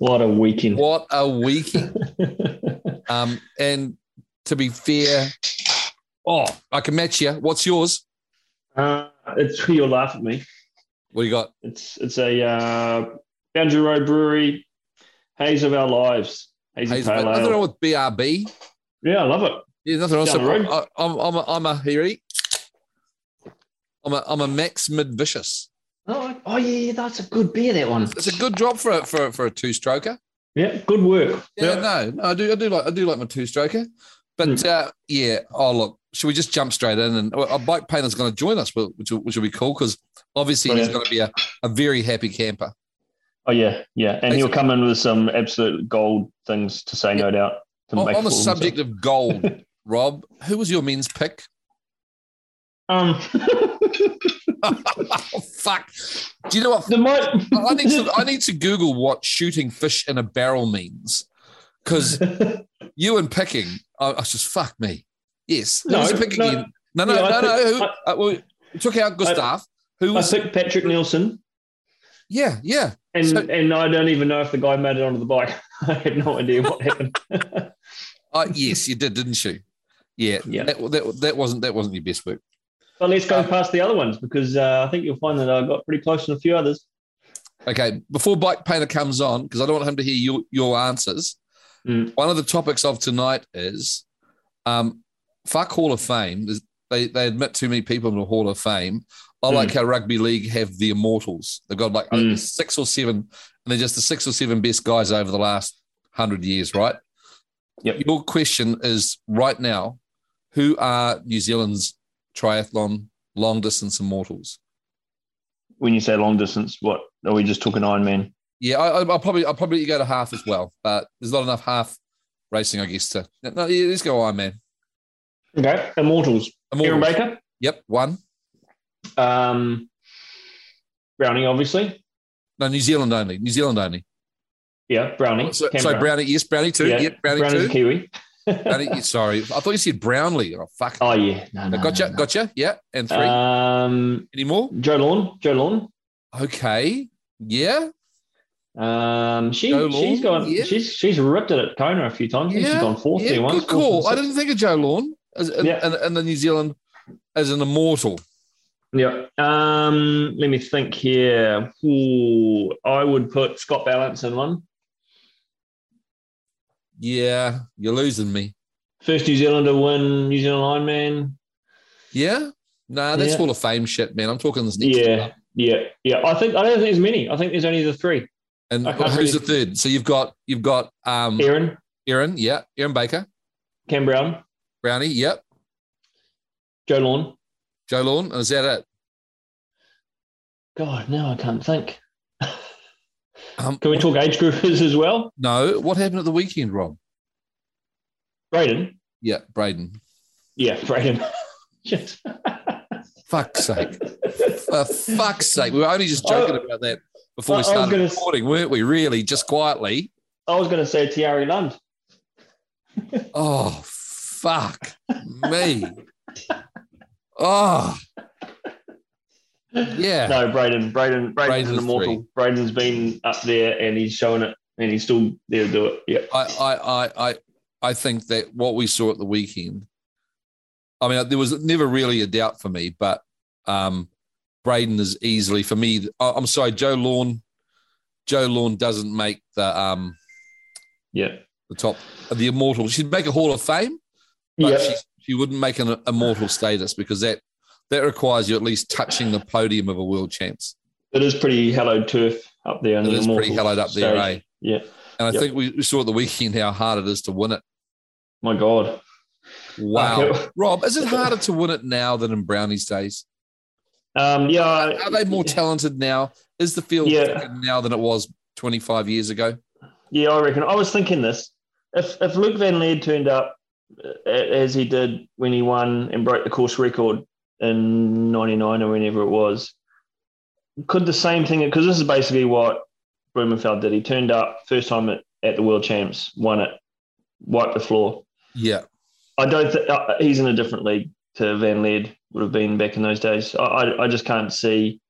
what a weekend. What a weekend. um, and to be fair, oh, I can match you. What's yours? Uh, it's you'll laugh at me. What do you got? It's it's a uh, Boundary Road Brewery Haze of Our Lives. Hazy Hazel- Pale nothing wrong Ale. with BRB. Yeah, I love it. Yeah, nothing wrong. Down the So road. I, I'm, I'm a, I'm a here. I'm a, I'm a Max Mid Vicious. Oh, oh yeah, yeah, that's a good beer. That one. It's a good drop for a, for, a- for a two stroker. Yeah, good work. Yeah, no, no, I do, I do like, I do like my two stroker. But uh, yeah, oh look, should we just jump straight in? And a bike painter's going to join us, which will, which will be cool because obviously he's going to be a, a very happy camper. Oh yeah, yeah, and Thanks. he'll come in with some absolute gold things to say, no doubt. To On, make on the a fool of subject himself. of gold, Rob, who was your men's pick? um, oh fuck! Do you know what? I need to I need to Google what shooting fish in a barrel means because you and picking, I, I was just fuck me. Yes, No, was picking no. in? No, no, Yeah, I no, no. picked- Who, uh, well, we took out Gustav. Who I picked Patrik Nilsson, yeah, yeah. and So- and I don't even know if the guy made it onto the bike. I had no idea what happened. Uh, yes, you did, didn't you? Yeah, Yeah. That, that, that wasn't that wasn't your best work. But let's go Um, past the other ones because uh, I think you'll find that I got pretty close to a few others. Okay, before Bike Painter comes on, because I don't want him to hear your, your answers. Mm. One of the topics of tonight is um, fuck Hall of Fame. There's, they they admit too many people in the Hall of Fame. I Mm. like how rugby league have the immortals. They've got like Mm. six or seven, and they're just the six or seven best guys over the last hundred years, right? Yep. Your question is right now: Who are New Zealand's triathlon long distance immortals? When you say long distance, what are we just talking Ironman? Yeah, I, I- I'll probably I'll probably go to half as well, but there's not enough half racing, I guess. To no, yeah, let's go Iron Man. Okay, Immortals. Erin Baker, Yep, one. um, Brownie, obviously. No, New Zealand only. New Zealand only. Yeah, Brownie. So, Cam so Brownie, yes, Brownie two. Yeah, Yep, Brownie Brownie's a two. Kiwi. Sorry, I thought you said Brownlee. Oh fuck. oh yeah, no, no, gotcha, no, no. gotcha. Yeah, and three. Um, Any more? Jo Lawn, Jo Lawn. Okay. Yeah. Um, she Jo she's Lawn, gone. yeah. She's she's ripped it at Kona a few times. Yeah, she's gone fourth yeah there once. good call. I didn't think of Jo Lawn as in, Yeah. in, in the New Zealand as an immortal. Yeah. Um, let me think here. Ooh, I would put Scott Balance in one. Yeah, you're losing me. First New Zealander win New Zealand Ironman. Yeah. Nah, that's Yeah. Hall of Fame shit, man. I'm talking this next Yeah, one. yeah, yeah. I think I don't think there's many. I think there's only the three. And who's really- the third? So you've got you've got um Erin, Erin, yeah, Erin Baker, Cam Brown, Brownie, yep, Jo Lawn. Jo Lawn, is that it? God, no, I can't think. Um, Can we talk age groupers as well? No, what happened at the weekend, Rob? Braden. Yeah, Braden. Yeah, Braden. Fuck's sake. For fuck's sake. We were only just joking Oh, about that before we started gonna- recording, weren't we? Really, just quietly. I was going to say Thierry Lund. Oh, fuck me. Oh. Yeah. No, Braden. Braden. Braden's Braden's an immortal. Braden's been up there and he's showing it, and he's still there to do it. Yeah. I, I, I, I, I think that what we saw at the weekend, I mean, there was never really a doubt for me, but um, Braden is easily for me. I- I'm sorry, Jo Lawn. Jo Lawn doesn't make the um Yeah. the top the immortal. She'd make a Hall of Fame, but Yeah. she, she wouldn't make an immortal status because that that requires you at least touching the podium of a world champs. It is pretty hallowed turf up there. It the is pretty hallowed up there, eh? Yeah. And I Yep. think we, saw at the weekend how hard it is to win it. My God. Wow. Okay. Rob, is it harder to win it now than in Brownie's days? Um, yeah. Are they more talented now? Is the field Yeah. now than it was 25 years ago? Yeah, I reckon. I was thinking this. If if Luc Van Lierde turned up uh, as he did when he won and broke the course record in '99 or whenever it was, could the same thing? Because this is basically what Blummenfelt did. He turned up first time at, at the World Champs, won it, wiped the floor. Yeah. I don't. think uh, he's in a different league to Van Lierde would have been back in those days. I I, I just can't see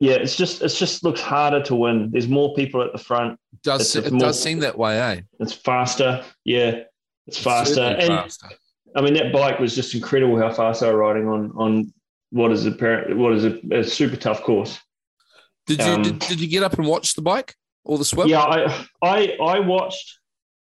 yeah, it's just it's just looks harder to win. There's more people at the front. Does It's- it it's more- does seem that way, eh? It's faster. Yeah, it's faster. Certainly And faster. I mean, that bike was just incredible how fast they were riding on on what is apparent what is a, a super tough course. Did you um, did, did you get up and watch the bike or the swim? Yeah, I I I watched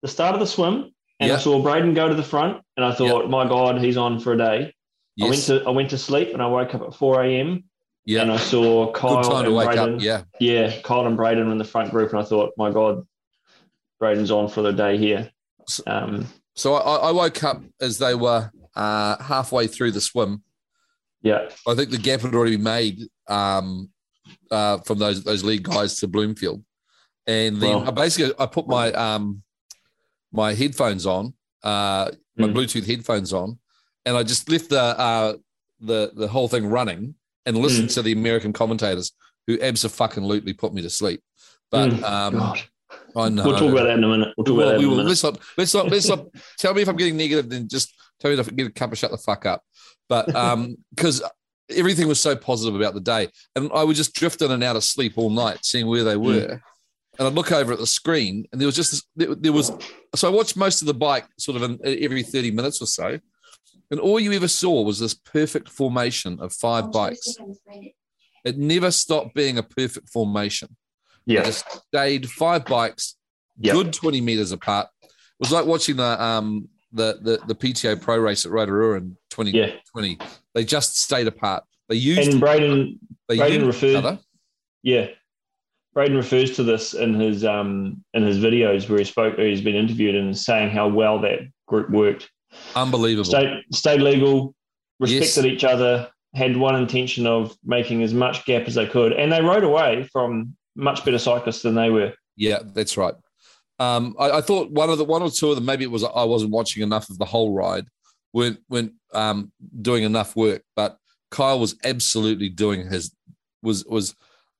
the start of the swim and Yeah. I saw Braden go to the front and I thought, my God, he's on for a day. I went to I went to sleep and I woke up at four a.m. yeah. and I saw Kyle Good time to and wake Braden. up. Yeah. Yeah, Kyle and Braden were in the front group, and I thought, my God, Braden's on for the day here. Um, So I, I woke up as they were uh, halfway through the swim. yeah, I think the gap had already been made um, uh, from those those lead guys to Blummenfelt, and then Wow. I basically I put my um, my headphones on, uh, my Mm. Bluetooth headphones on, and I just left the uh, the the whole thing running and listened Mm. to the American commentators who absolutely put me to sleep. But Mm, um. I know We'll talk about that in a minute. We'll talk well, about that we in a will. Let's not. Let's not. Let's not. tell me if I'm getting negative. Then just tell me to get a cup of shut the fuck up. But um, because everything was so positive about the day, and I would just drift in and out of sleep all night, seeing where they were, and I'd look over at the screen, and there was just this, there, there was. So I watched most of the bike sort of in, every thirty minutes or so, and all you ever saw was this perfect formation of five bikes. It never stopped being a perfect formation. Yeah, just stayed five bikes yeah, good 20 meters apart. It was like watching the um the the, the PTO pro race at Rotorua in 2020. yeah. They just stayed apart. They used And Braden, they Braden referred- each other. yeah, Braden refers to this in his um in his videos where he spoke. He's been interviewed and saying how well that group worked. Unbelievable. Stayed, stayed legal, Yes. respected each other, had one intention of making as much gap as they could, and they rode away from much better cyclists than they were. Yeah, that's right. Um, I, I thought one of the one or two of them, maybe it was I wasn't watching enough of the whole ride, weren't weren't um, doing enough work. But Kyle was absolutely doing his was was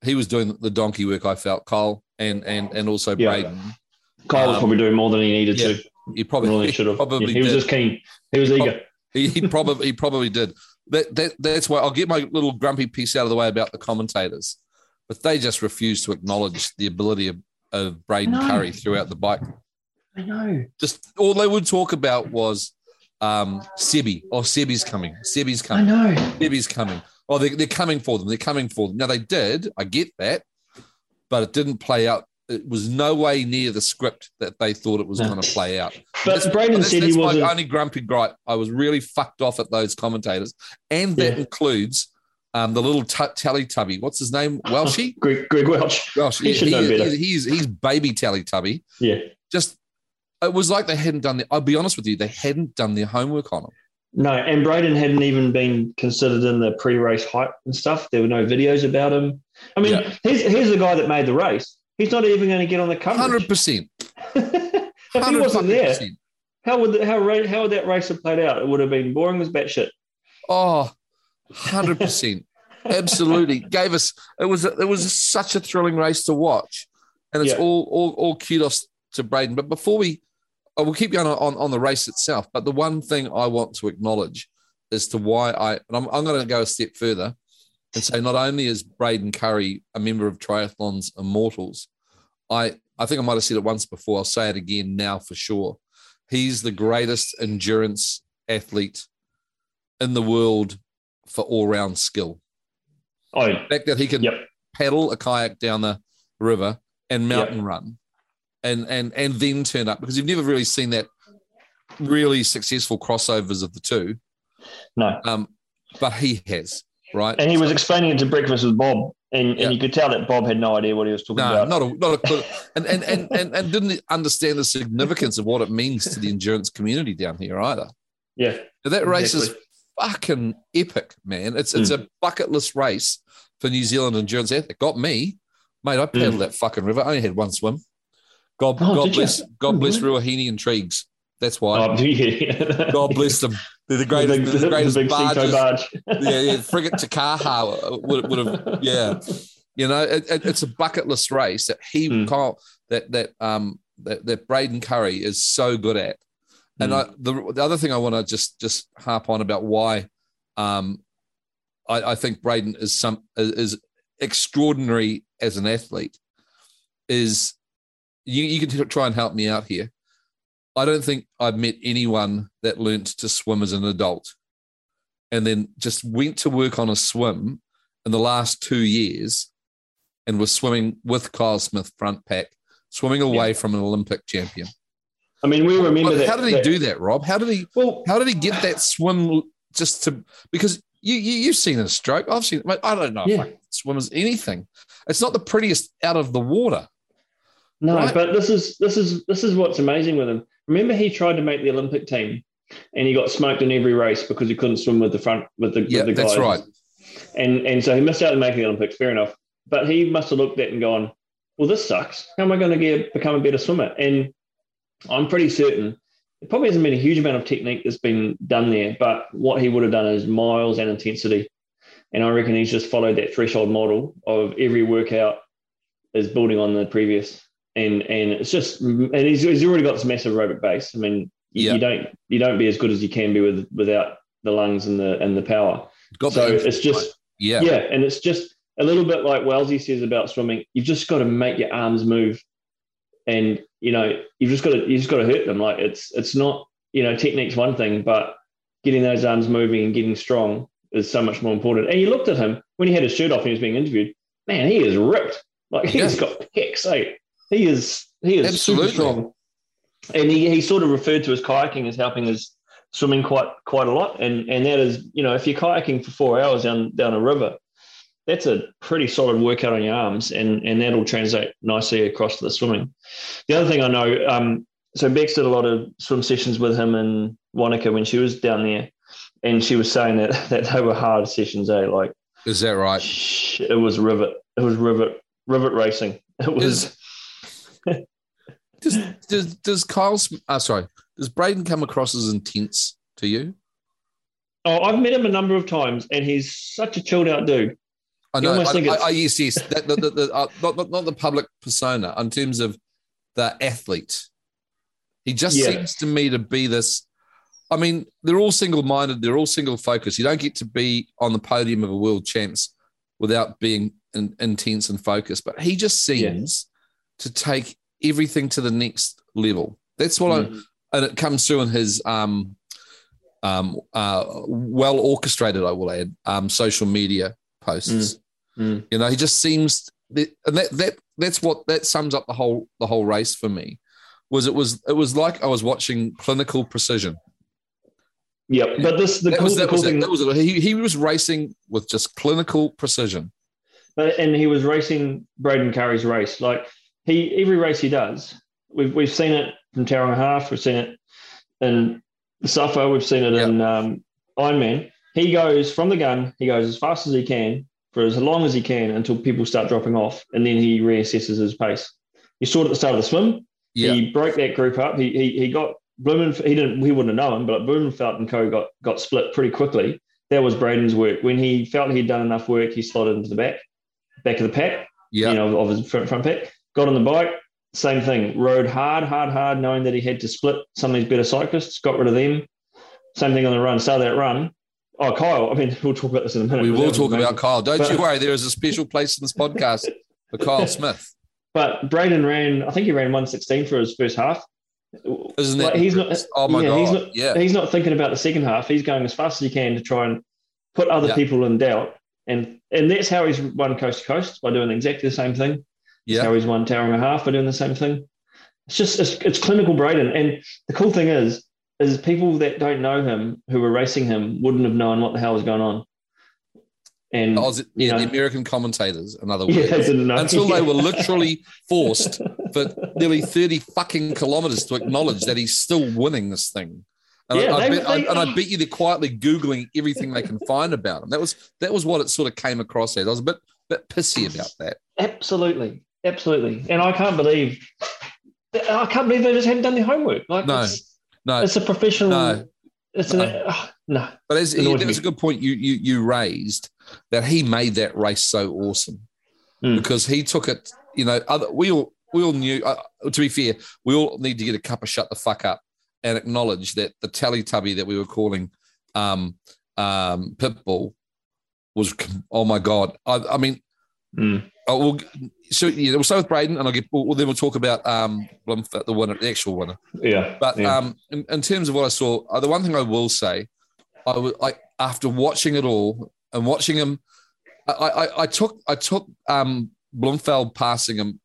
he was doing the donkey work. I felt Kyle and and and also Yeah. Braden. Kyle was Um, probably doing more than he needed yeah, to. He probably, he should have. probably he was did. just keen. He was eager. He, he probably he probably did. That, that that's why I'll get my little grumpy piece out of the way about the commentators, but they just refuse to acknowledge the ability of, of Braden Currie throughout the bike. I know. Just all they would talk about was um, Sebi. Oh, Sebi's coming. Sebi's coming. I coming. know. Sebi's coming. Oh, they, they're coming for them. They're coming for them. Now they did. I get that, but it didn't play out. It was no way near the script that they thought it was No. going to play out. But That's- Braden that's, said that's he my wasn't. only grumpy gripe. I was really fucked off at those commentators, and that Yeah. includes um, the little t- Teletubby. What's his name? Welshie. Greg, Greg Welch. Welsh. He should know he- better. He's, he's baby Teletubby. Yeah. Just it was like they hadn't done. The, I'll be honest with you, they hadn't done their homework on him. No, and Braden hadn't even been considered in the pre-race hype and stuff. There were no videos about him. I mean, Yeah. here's, here's the guy that made the race. He's not even going to get on the Hundred percent. if he wasn't there, how would the, how how would that race have played out? It would have been boring as batshit. Oh, 100 percent. Absolutely, gave us. It was it was such a thrilling race to watch, and it's Yeah. all all all kudos to Braden. But before we, I will keep going on, on on the race itself. But the one thing I want to acknowledge as to why I and I'm I'm going to go a step further and say not only is Braden Currie a member of Triathlon's Immortals, I I think I might have said it once before. I'll say it again now for sure. He's the greatest endurance athlete in the world for all round skill. Oh, The fact that he can Yep. paddle a kayak down the river and mountain run and and and then turn up because you've never really seen that really successful crossovers of the two. no. Um, but he has, right? And he was explaining it to breakfast with Bob, and, and you could tell that Bob had no idea what he was talking no, about. not a not a clue. and, and and and and didn't understand the significance of what it means to the endurance community down here either. Yeah, that race is exactly. Fucking epic, man. It's it's Hmm. a bucket list race for New Zealand endurance. It got me, mate. I paddled that fucking river. I only had one swim. God, Hmm. Oh, God did you? bless, God Oh, bless? Ruahine Intrigues. That's why. Oh, yeah. God bless them. They're the greatest, the, they're the greatest big Seco barges. barge. yeah, yeah, frigate Takaha would, would have, yeah. You know, it, it- it's a bucket list race that he Mm. Kyle, that that um that, that Braden Currie is so good at. And Mm. I, the the other thing I want to just just harp on about why um I, I think Braden is some is extraordinary as an athlete is you, you can try and help me out here. I don't think I've met anyone that learnt to swim as an adult and then just went to work on a swim in the last two years and was swimming with Kyle Smith front pack, swimming away yeah. from an Olympic champion. I mean, we remember that. How did he that, do that, Rob? How did he? Well, how did he get that swim just to? Because you, you have seen a stroke. I've seen. I don't know yeah. if I anything. It's not the prettiest out of the water. No, right? but this is this is this is what's amazing with him. Remember, he tried to make the Olympic team, and he got smoked in every race because he couldn't swim with the front with the yeah, with the guys. that's right. And and so he missed out on making the Olympics. Fair enough, but he must have looked at it and gone, "Well, this sucks. How am I going to get become a better swimmer?" And I'm pretty certain it probably hasn't been a huge amount of technique that's been done there, but what he would have done is miles and intensity. And I reckon he's just followed that threshold model of every workout is building on the previous. And and it's just and he's, he's already got this massive aerobic base. I mean, you, you don't you don't be as good as you can be with without the lungs and the and the power. Got so it's just yeah yeah, and it's just a little bit like Wellesley says about swimming. You've just got to make your arms move and you know you've just got to you just got to hurt them. Like it's it's not you know technique's one thing, but getting those arms moving and getting strong is so much more important. And you looked at him when he had his shirt off and he was being interviewed. Man, he is ripped. Like he's yeah. got pecs. Eh? He is he is Absolutely. super strong. And he, he sort of referred to his kayaking as helping his swimming quite quite a lot. And and that is, you know, if you're kayaking for four hours down down a river, that's a pretty solid workout on your arms, and and that'll translate nicely across to the swimming. The other thing I know, um, so Bex did a lot of swim sessions with him and Wanaka when she was down there, and she was saying that that they were hard sessions. Eh? Like, is that right? It was rivet. It was rivet. Rivet racing. It was. does does does Kyle? Uh, sorry, does Braden come across as intense to you? Oh, I've met him a number of times, and he's such a chilled out dude. I know. I, I, I, yes, yes. That, the, the, the, uh, not, not, not the public persona in terms of the athlete. He just yeah. seems to me to be this. I mean, they're all single minded, they're all single focused. You don't get to be on the podium of a world champs without being in, intense and focused. But he just seems yeah. to take everything to the next level. That's what mm. I, and it comes through in his um, um, uh, well orchestrated, I will add, um, social media posts. Mm. Mm. You know, he just seems, and that that that's what that sums up the whole the whole race for me. Was it was it was like I was watching clinical precision. Yep, but this the that cool, was, that, cool was thing. That was it. He, he was racing with just clinical precision. But and he was racing Braden Currie's race. Like he every race he does, we've we've seen it from Tauranga Half, we've seen it in Suffer, we've seen it yep. in um, Ironman. He goes from the gun, he goes as fast as he can, for as long as he can until people start dropping off, and then he reassesses his pace. You saw it at the start of the swim. Yeah. He broke that group up. He he, he got Blummenfelt. He didn't. He wouldn't have known, but Blummenfelt and Co got got split pretty quickly. That was Braden's work. When he felt he'd done enough work, he slotted into the back, back of the pack. Yeah. You know, of his front, front pack. Got on the bike. Same thing. Rode hard, hard, hard, knowing that he had to split some of these better cyclists. Got rid of them. Same thing on the run. Started that run. Oh, Kyle. I mean, we'll talk about this in a minute. We will talk about Kyle. Don't but, you worry. There is a special place in this podcast for Kyle Smith. But Braden ran. I think he ran 116 for his first half. Isn't like, he's not. Oh my yeah, god! He's not, yeah. He's not thinking about the second half. He's going as fast as he can to try and put other yeah. people in doubt. And and that's how he's won coast to coast by doing exactly the same thing. Yeah. how he's won Tauranga Half by doing the same thing. It's just it's, it's clinical Braden. And the cool thing is is people that don't know him who were racing him wouldn't have known what the hell was going on. And yeah, know, the American commentators, in other yeah, until they were literally forced for nearly 30 fucking kilometers to acknowledge that he's still winning this thing. And, yeah, I, I bet, they, I, and I bet you they're quietly Googling everything they can find about him. That was that was what it sort of came across as. I was a bit bit pissy about that. Absolutely. Absolutely. And I can't believe I can't believe they just hadn't done their homework. Like no. No, it's a professional. No, it's an, no. Uh, no. But as, that was a good point you you you raised that he made that race so awesome mm. because he took it. You know, other we all we all knew. Uh, to be fair, we all need to get a cup of shut the fuck up and acknowledge that the Teletubby that we were calling um, um, Pitbull was. Oh my god! I, I mean, Mm. Oh, we'll, so yeah, we'll start with Braden, and I'll get. We'll, then we'll talk about um Blomf- the winner, the actual winner. Yeah. But yeah. um, in, in terms of what I saw, uh, the one thing I will say, I was like after watching it all and watching him, I I, I took I took um Blummenfelt passing him.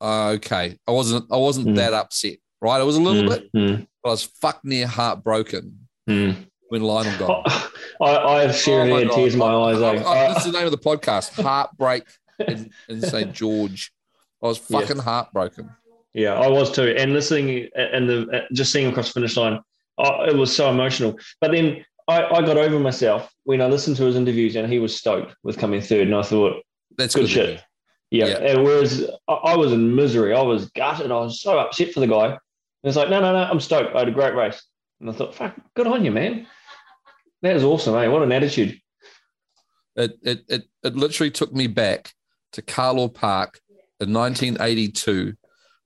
Uh, okay, I wasn't I wasn't Mm. that upset, right? I was a little Mm, bit, mm, but I was fuck near heartbroken mm. when Lionel got. Oh, I, I have had God. tears in my eyes. I- eh? I- this is the name of the podcast, Heartbreak in, in St George. I was Yeah. fucking heartbroken. Yeah, I was too. And listening and the just seeing him across the finish line, it was so emotional. But then I, I got over myself when I listened to his interviews and he was stoked with coming third. And I thought, That's good good. shit. Yeah. Yeah. And whereas I, I was in misery, I was gutted. I was so upset for the guy. And it's like, no, no, no, I'm stoked. I had a great race. And I thought, fuck, good on you, man. That is awesome, eh? What an attitude. It, it it it literally took me back to Carlaw Park in 1982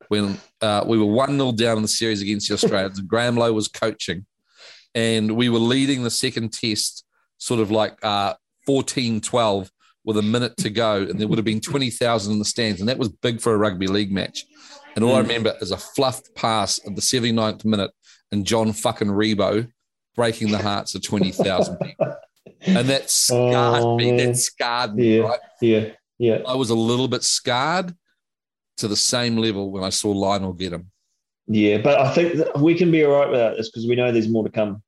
when uh, we were 1 0 down in the series against the Australians and Graham Lowe was coaching. And we were leading the second test, sort of like uh, 14 12 with a minute to go. And there would have been 20,000 in the stands. And that was big for a rugby league match. And all I Mm. remember is a fluffed pass at the 79th minute and John fucking Ribot breaking the hearts of 20,000 people. And that scarred Oh, me. man. That scarred me, Yeah. right? Yeah. Yeah. I was a little bit scarred to the same level when I saw Lionel get him. Yeah, but I think that we can be all right without this because we know there's more to come.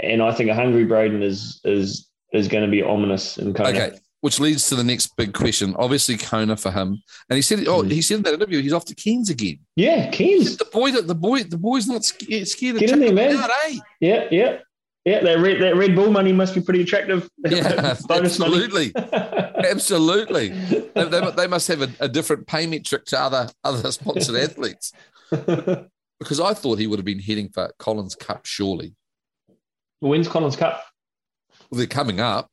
And I think a hungry Braden is is is going to be ominous in Kona. Okay, which leads to the next big question. Obviously, Kona for him, and he said, "Oh, Mm. he said in that interview he's off to Cairns again." Yeah, said, The boy, that the boy, the boy's not scared. scared Get in there, man. Out, eh? Yeah, yeah, yeah. That red that Red Bull money must be pretty attractive. Yeah, absolutely, absolutely. They, they, they must have a, a different pay metric to other other sponsored athletes because I thought he would have been heading for Collins Cup surely. When's Collins Cup? Well, they're coming up.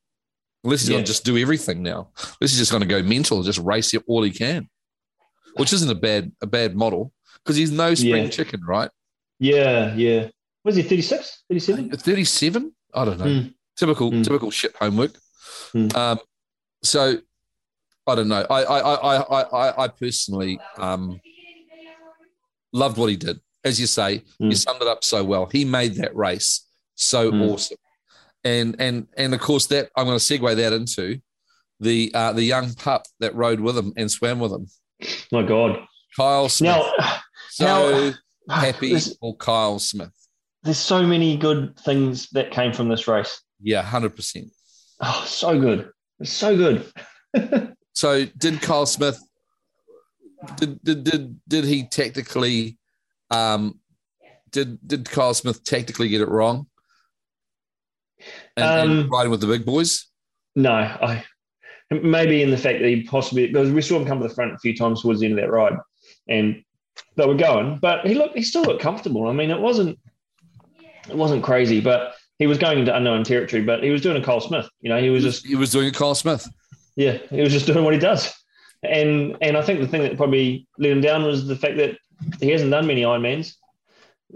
Unless he's Yeah. going to just do everything now. Unless he's just going to go mental, and just race it all he can, which isn't a bad a bad model because he's no spring Yeah. chicken, right? Yeah, yeah. Was he 36, 37? Thirty seven. I don't know. Mm. Typical Mm. typical shit homework. Mm. Um, so I don't know. I I I I I, I personally um, loved what he did. As you say, you Mm. summed it up so well. He made that race so Mm. awesome, and and and of course that I'm going to segue that into the uh, the young pup that rode with him and swam with him, My God. Kyle Smith. Now, so now happy there's, for Kyle Smith. There's so many good things that came from this race. Yeah, hundred percent. Oh, so good. It's so good. So did Kyle Smith? Did did did, did he tactically? Um, did did Kyle Smith tactically get it wrong? And, and Um, riding with the big boys. No, I maybe in the fact that he possibly because we saw him come to the front a few times towards the end of that ride, and they were going, but he looked he still looked comfortable. I mean, it wasn't it wasn't crazy, but he was going into unknown territory. But he was doing a Cole Smith, you know, he was just he was doing a Kyle Smith. yeah, he was just doing what he does. And and I think the thing that probably let him down was the fact that he hasn't done many Ironmans.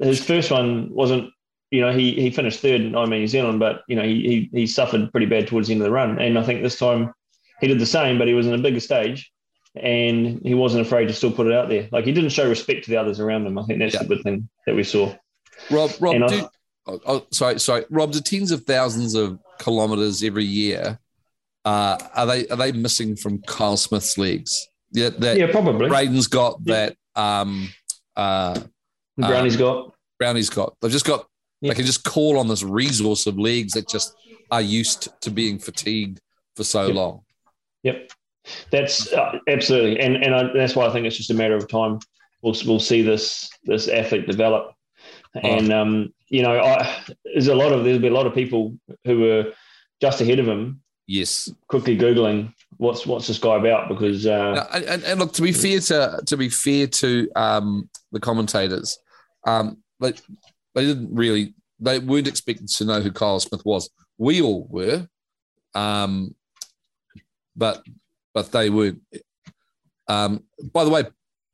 His first one wasn't, you know, he he finished third in Ironman New Zealand, but you know he he, he suffered pretty bad towards the end of the run. And I think this time he did the same, but he was in a bigger stage, and he wasn't afraid to still put it out there. Like he didn't show respect to the others around him. I think that's Yeah. the good thing that we saw. Rob, Rob, do, oh, oh, sorry, sorry, Rob. Do tens of thousands of kilometers every year? Uh, are they are they missing from Kyle Smith's legs? Yeah, that Yeah, probably. Braden's got Yeah. that. Um, uh, Brownie's got. Brownie's got. They've just got. Yeah. They can just call on this resource of legs that just are used to being fatigued for so Yep. long. Yep, that's uh, absolutely, and and I, that's why I think it's just a matter of time. We'll we'll see this this athlete develop, and um, you know, I, there's a lot of there'll be a lot of people who were just ahead of him, Yes. quickly googling what's what's this guy about because uh, and, and, and look, to be fair to to be fair to um, the commentators, um, they they didn't really they weren't expected to know who Kyle Smith was. We all were, um, but but they weren't. Um, by the way,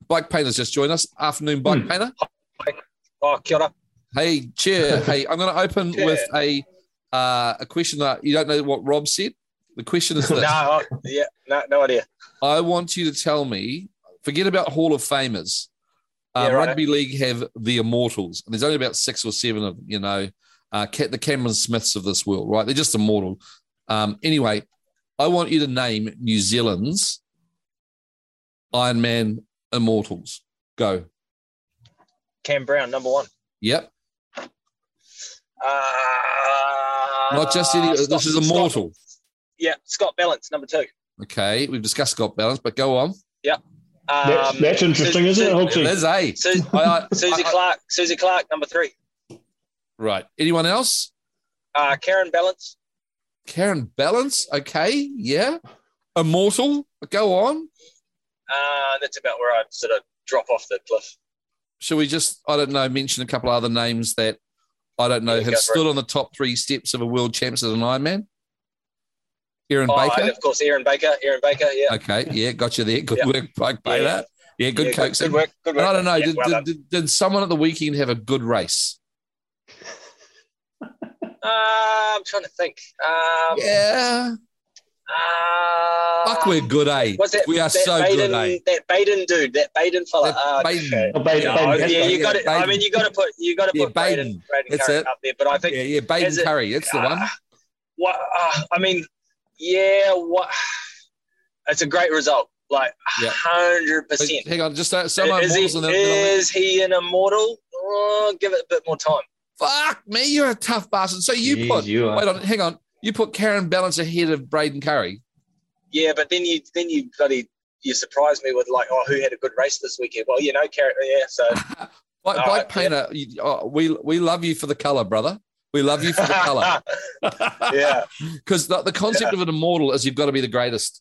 Bike Painter's just joined us. Afternoon, Bike Hmm. Painter. Oh, kia ora. Hey, chair. hey, I'm going to open Chair. with a uh, a question that you don't know what Rob said. The question is this. no, yeah, no, no idea. I want you to tell me, forget about Hall of Famers. Uh, Yeah, right. Rugby League have the immortals, and there's only about six or seven of them, you know, uh, the Cameron Smiths of this world, right? They're just immortal. Um, anyway, I want you to name New Zealand's Iron Man immortals. Go. Cam Brown, number one. Yep. Uh, Not just any, Scott- this is Scott- immortal. yeah, Scott Balance, number two. Okay. We've discussed Scott Balance, but go on. Um, That's, that's interesting, Su- isn't it, Su- Hawksy? There's A. Su- I- I- Susie I- I- Clark, Susie Clark, number three. Right. Anyone else? Uh, Karen Balance. Karen Balance. Okay. Yeah. Immortal. Go on. Uh, that's about where I sort of drop off the cliff. Should we just, I don't know, mention a couple other names that I don't know Yeah, have stood on the top three steps of a world champs as an Ironman? Erin Oh, Baker. of course, Erin Baker. Erin Baker, yeah. Okay. Yeah. Got you there. Good Yeah. work, Pike Yeah. Baker. Yeah. Good yeah, coaxing. Good, work. Good work. I don't know. Yeah, did, well did, did, did someone at the weekend have a good race? Uh, I'm trying to think. Um, yeah. Uh, Fuck, we're good, eh? Was that, we are so Baden, good, eh? That Baden dude, that Baden fella. That uh, Baden. okay. Oh, Baden- yeah, Baden I- yeah, you Yeah, got it. I mean, you got to put you got to Yeah, put Baden. Baden, Baden That's Currie it. up there. But I think Yeah, yeah. Baden Is it- Currie. That's the one. uh, what uh, I mean, yeah, what? It's a great result, like hundred But percent. hang on, just uh, some Is, he, immortals and then, then is he an immortal? Oh, give it a bit more time. Fuck me, you're a tough bastard. So you Jeez, put you wait on, hang on. You put Karen Balance ahead of Braden Currie. Yeah, but then you then you bloody you surprised me with like, oh, who had a good race this weekend? Well, you know, Carrot. Yeah, so Like All Blake right, Painter, you, oh, we we love you for the color, brother. We love you for the color. yeah, Because the, the concept of an immortal is you've got to be the greatest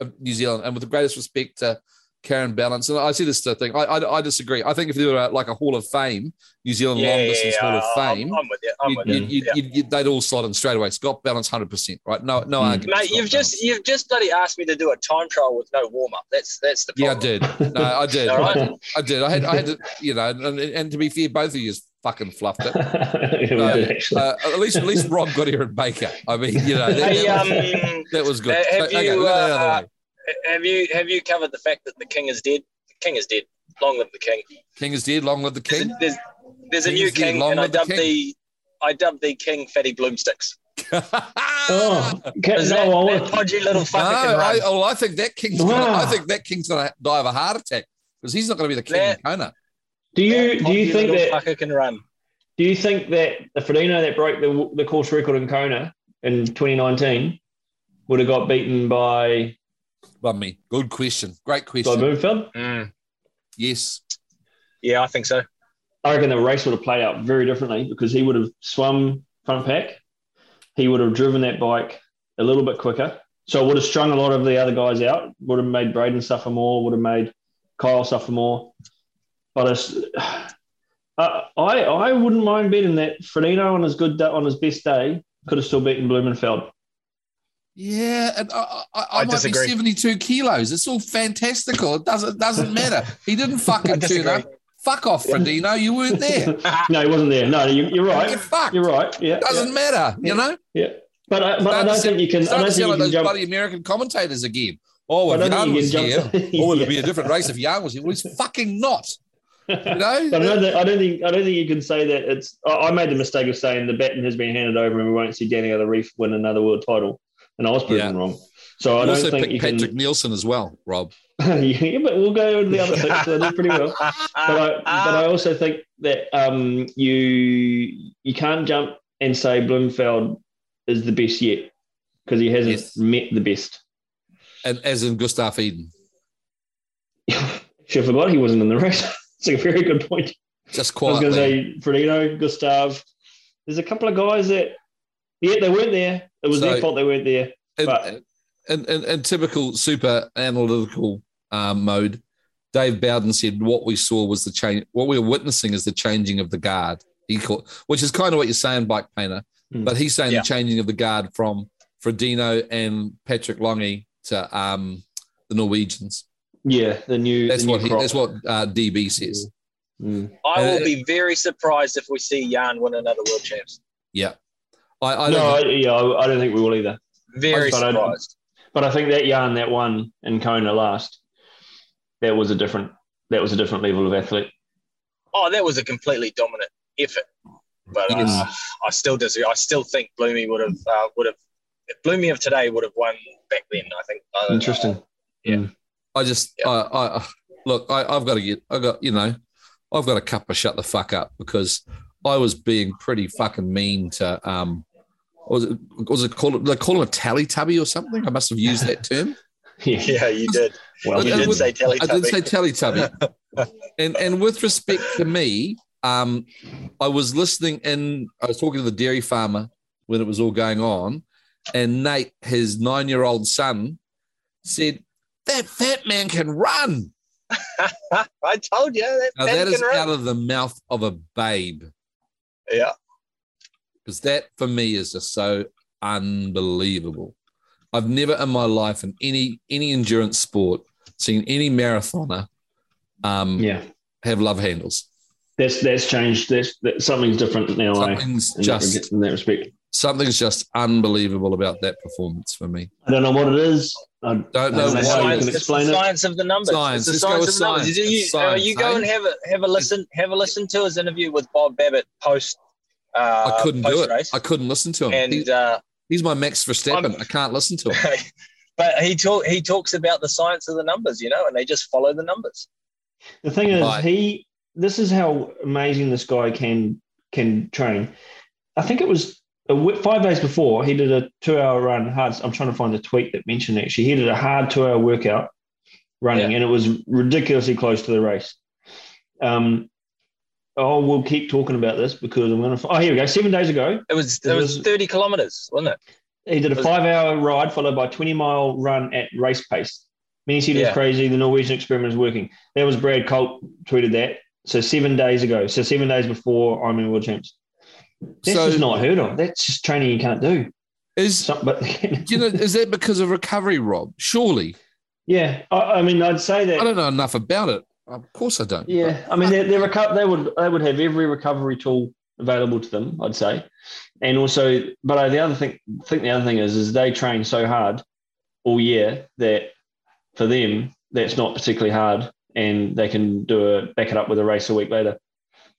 of New Zealand. And with the greatest respect to Karen Balance, and I see this thing. I, I, I disagree. I think if there were like a Hall of Fame, New Zealand yeah, long distance yeah, Hall of Fame, I'm, with you. I'm you, with you, you. you, yeah. you, you, they'd all slot in straight away. Scott Balance, hundred percent, right? No, no Mm. argument. Mate, you've just Balance. you've just bloody asked me to do a time trial with no warm up. That's that's the yeah, I did. No, I did. I right. did. I did. I had, I had to, you know, and, and to be fair, both of you fucking fluffed it. Uh. Uh, at least, at least Rob got here at Baker. I mean, you know, that, Hey, that, um, was, that was good. have you, look at that other way. have you have you covered the fact that the king is dead? The king is dead. Long live the king. King is dead. Long live the king. a- there's, there's a new is dead. king, Long and I live the dubbed king. the I dubbed the king Fatty Bloomsticks. oh, okay, Is no, that, I that want- podgy little fucker can I, well, I think that king's. Gonna, I ah. think that king's going to die of a heart attack because he's not going to be the king That- of Kona. do you do you think that fucker can run? do you think that the Frodeno that broke the the course record in Kona in 2019 would have got beaten by Love me. Good question. Great by question. Blummenfelt? Mm. Yes. Yeah, I think so. I reckon the race would have played out very differently because he would have swum front pack. He would have driven that bike a little bit quicker. So it would have strung a lot of the other guys out, would have made Braden suffer more, would have made Kyle suffer more. But it's, uh, I I wouldn't mind betting that Frodeno on his good day, on his best day could have still beaten Blummenfelt. Yeah, and I, I, I, I might disagree. be seventy-two kilos. It's all fantastical. It doesn't doesn't matter. He didn't fucking turn disagree. up. Fuck off, Frodeno. You weren't there. no, he wasn't there. No, you, you're Get right. fucked. You're right. Yeah, Doesn't matter. You know. yeah. But I, but I don't think you can. I Starting don't to think you like can those jump. bloody American commentators again. Oh, if don't Jan was you here, oh, it'd be a different race if Jan was here. Well, he's fucking not. You know. But I don't, think, I don't think I don't think you can say that it's. I I made the mistake of saying the baton has been handed over and we won't see Daniela Ryf win another world title, and I was proven Yeah. wrong. So I You don't also think picked Patrick can. Nielsen as well, Rob. yeah, but we'll go to the other six. So they did pretty well. But I, but I also think that um, you you can't jump and say Blummenfelt is the best yet because he hasn't Yes. met the best. And as in Gustav Iden. Actually, I forgot he wasn't in the race. it's a very good point. Just I was going to say Frodeno, Gustav. There's a couple of guys that, yeah, they weren't there. It was So- their fault they weren't there. in, But- in, in, in typical super analytical um, mode, Dave Bowden said what we saw was the change. What we were witnessing is the changing of the guard. He called, which is kind of what you're saying, Bike Painter. Hmm. But he's saying Yeah. the changing of the guard from Frodeno and Patrick Lange to um, the Norwegians. Yeah, the new. That's the new what he, crop. that's what uh, DB says. Mm. I will Uh, be very surprised if we see Jan win another world champs. Yeah, I, I no, don't. I, yeah, I, I don't think we will either. Very But I- surprised. But I think that yarn that won in Kona last, that was a different that was a different level of athlete. Oh, that was a completely dominant effort. But uh, I still disagree. I still think Bloomy would have uh, would have if Bloomy of today would have won back then. I think. Uh, Interesting. Yeah. I just, Yeah. I, I look, I, I've got to get, I got, you know, I've got a cup of shut the fuck up because I was being pretty fucking mean to, um, what was it, was it called? They call him a tally tubby or something. I must have used that term. Yeah. Yeah, you did. Well, You I did would- say Teletubby. I did say Teletubby. and and with respect to me, um, I was listening in. I was talking to the dairy farmer when it was all going on, and Nate, his nine-year-old son, said, "That fat man can run." I told you that. Now that is run. out of the mouth of a babe, yeah. Because that for me is just so unbelievable. I've never in my life in any any endurance sport seen any marathoner um, yeah. have love handles. That's that's changed. That's that, something's different now. eh, Something's in, just that, in that respect. something's just unbelievable about that performance for me. I don't know what it is. I Don't I know don't know why. you science, can it's the explain it. science of the numbers. Science. It's the Let's go science with of the numbers. science. You, you, It's uh, you go eh? and have a have a listen have a listen to his interview with Bob Babbitt post. Uh, I couldn't do it. Race. I couldn't listen to him. and He- uh, he's my Max Verstappen. I'm- I can't listen to him. but he talk he talks about the science of the numbers, you know, and they just follow the numbers. The thing is, Right. he. This is how amazing this guy can can train. I think it was a five days before he did a two-hour run. Hard. I'm trying to find the tweet that mentioned it. actually. He did a hard two-hour workout running, and it was ridiculously close to the race. Um. Oh, we'll keep talking about this because I'm going to. Oh, here we go. Seven days ago, It was It it was was- thirty kilometers, wasn't it? He did a Was- five-hour ride followed by a twenty-mile run at race pace. Many said it was Yeah. crazy. The Norwegian experiment is working. That was Brad Culp tweeted that. So seven days ago. So seven days before Ironman World Champs. That's So- just not heard of. That's just training you can't do. Is Some, but you know is that because of recovery, Rob? Surely. yeah, I, I mean, I'd say that. I don't know enough about it. Of course I don't. Yeah, I mean, they're, they're reco- they would they would have every recovery tool available to them. I'd say, and also, but I, the other thing, I think the other thing is, is they train so hard all year that for them that's not particularly hard, and they can do a back it up with a race a week later.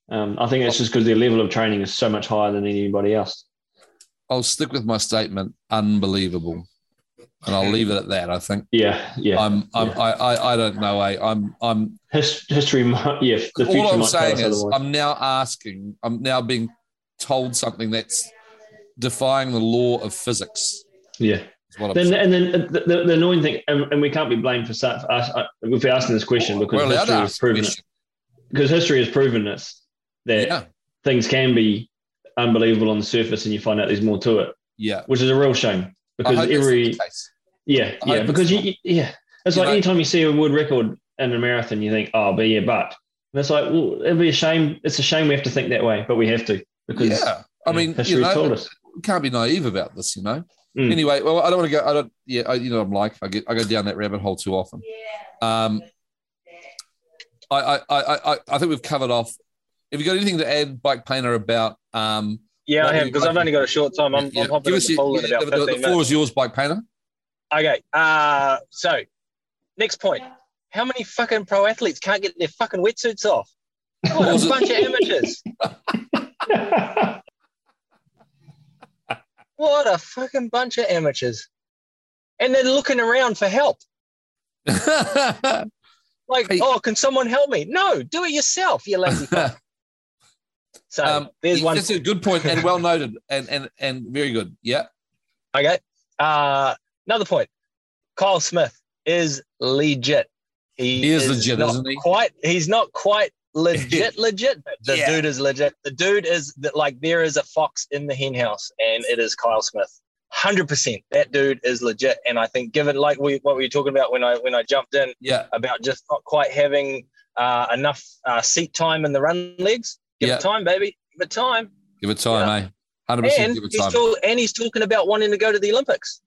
Um, I think it's just because their level of training is so much higher than anybody else. I'll stick with my statement. Unbelievable, and I'll leave it at that. I think Yeah, yeah. I'm. I'm Yeah. I, I. I don't know. I. I'm. I'm. His, history, might, yeah. The future all I'm saying is, otherwise. I'm now asking. I'm now being told something that's defying the law of physics. yeah. I'm Then, and then the, the, the annoying thing, and, and we can't be blamed for, for us, uh, if we're asking this question because We're allowed to history has proven it. because history has proven us that Yeah. things can be unbelievable on the surface and you find out there's more to it, Yeah. which is a real shame because every not the case. yeah yeah because you, yeah it's You like know- anytime you see a world record in a marathon you think oh but yeah but and it's like well it'd be a shame it's a shame we have to think that way but we have to because Yeah. I mean, history you has told us can't be naive about this, you know. Mm. Anyway, well, I don't want to go. I don't. Yeah, I, you know, I'm like I get I go down that rabbit hole too often. yeah. Um, I I I I, I think we've covered off. Have you got anything to add, Bike Painter, about um? Yeah, What I have because? I've only got a short time. I'm, yeah, I'm hopping give us the your, pool in yeah, about the, the 15 floor minutes. is yours, Bike Painter. Okay. Uh, so next point. How many fucking pro athletes can't get their fucking wetsuits off? What a bunch of amateurs. What a fucking bunch of amateurs. And they're looking around for help. Like, Hey. oh, can someone help me? No, do it yourself, you lazy fuck. So um, there's one. That's a good point and well noted and and and very good. Yeah. Okay. Uh, another point. Kyle Smith is legit. He, He is legit, not isn't he? Quite. He's not quite legit, legit. But the Yeah. dude is legit. The dude is that like there is a fox in the hen house, and it is Kyle Smith. Hundred percent. That dude is legit. And I think, given like we what we were talking about when I when I jumped in Yeah. about just not quite having uh, enough uh, seat time in the run legs. Give Yeah. it time, baby. Give it time. Give it time, eh? Hundred percent. And Give it he's, time. and he's talking about wanting to go to the Olympics.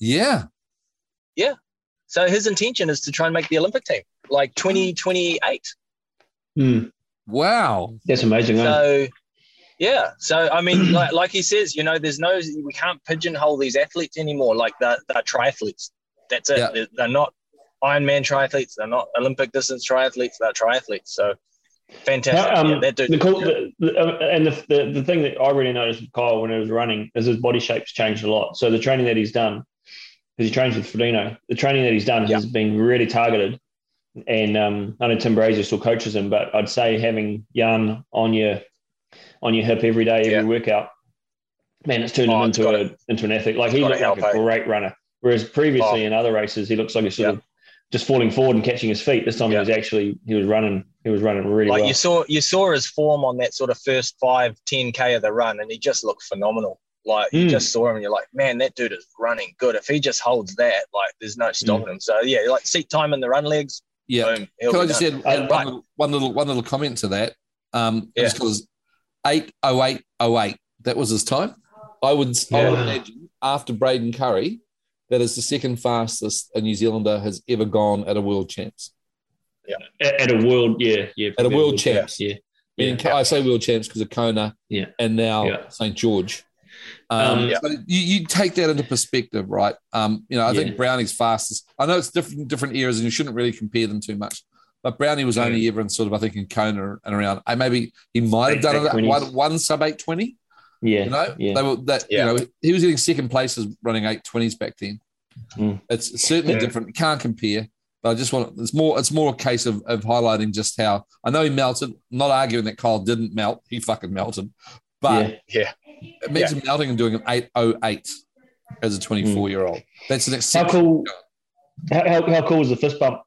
yeah. Yeah. So his intention is to try and make the Olympic team, like 2028. Hmm, Wow. that's amazing. huh? So Yeah. So I mean, like, like he says, you know, there's no we can't like he says, you know, there's no we can't pigeonhole these athletes anymore. Like they're, they're triathletes. That's it. Yeah. They're, they're not Ironman triathletes. They're not Olympic distance triathletes. They're triathletes. So fantastic. Um, yeah, the cool, the, the, uh, and the, the the thing that I really noticed with Kyle when he was running is his body shape's changed a lot. So the training that he's done, because he trains with Frodeno, the training that he's done has been really targeted. And um, I know Tim Brazier still coaches him, but I'd say having Jan on your on your hip every day, every Yeah. workout, man, it's turned Oh, him into a into an athlete. Like he looked like help, a great runner, whereas previously Oh. in other races he looks like he's sort of just falling forward and catching his feet. This time Yeah. he was actually he was running he was running really like well. you saw you saw his form on that sort of first five, 10K of the run, and he just looked phenomenal. Like you Mm. just saw him and you're like, man, that dude is running good. If he just holds that, like there's no stopping him. So yeah, like seat time in the run legs, Yeah. boom. Can I just done. add, add Uh, one, right. little, one little one little comment to that? Um, Yeah. just because eight oh eight oh eight that was his time. I would I would imagine after Braden Currie, that is the second fastest a New Zealander has ever gone at a world champs. at, at a world, yeah, yeah, At a probably world champs. yeah. Meaning, Yeah. I say world champs because of Kona Yeah. and now Yeah. St George. Um, Um, Yeah. so you, you take that into perspective, right? Um, you know, I Yeah. think Brownie's fastest. I know it's different different eras, and you shouldn't really compare them too much. But Brownie was only ever in sort of, I think, in Kona and around. And maybe he might have done it one sub eight twenty. Yeah, You know, yeah. they were that. Yeah. You know, he was getting second places running eight twenties back then. Mm. It's certainly Yeah. different. Can't compare. But I just want it's more it's more a case of, of highlighting just how I know he melted. not arguing that Kyle didn't melt. He fucking melted. But Yeah. imagine melting and doing an eight oh eight as a twenty four year old. That's an How cool? How, how, how cool was the fist bump?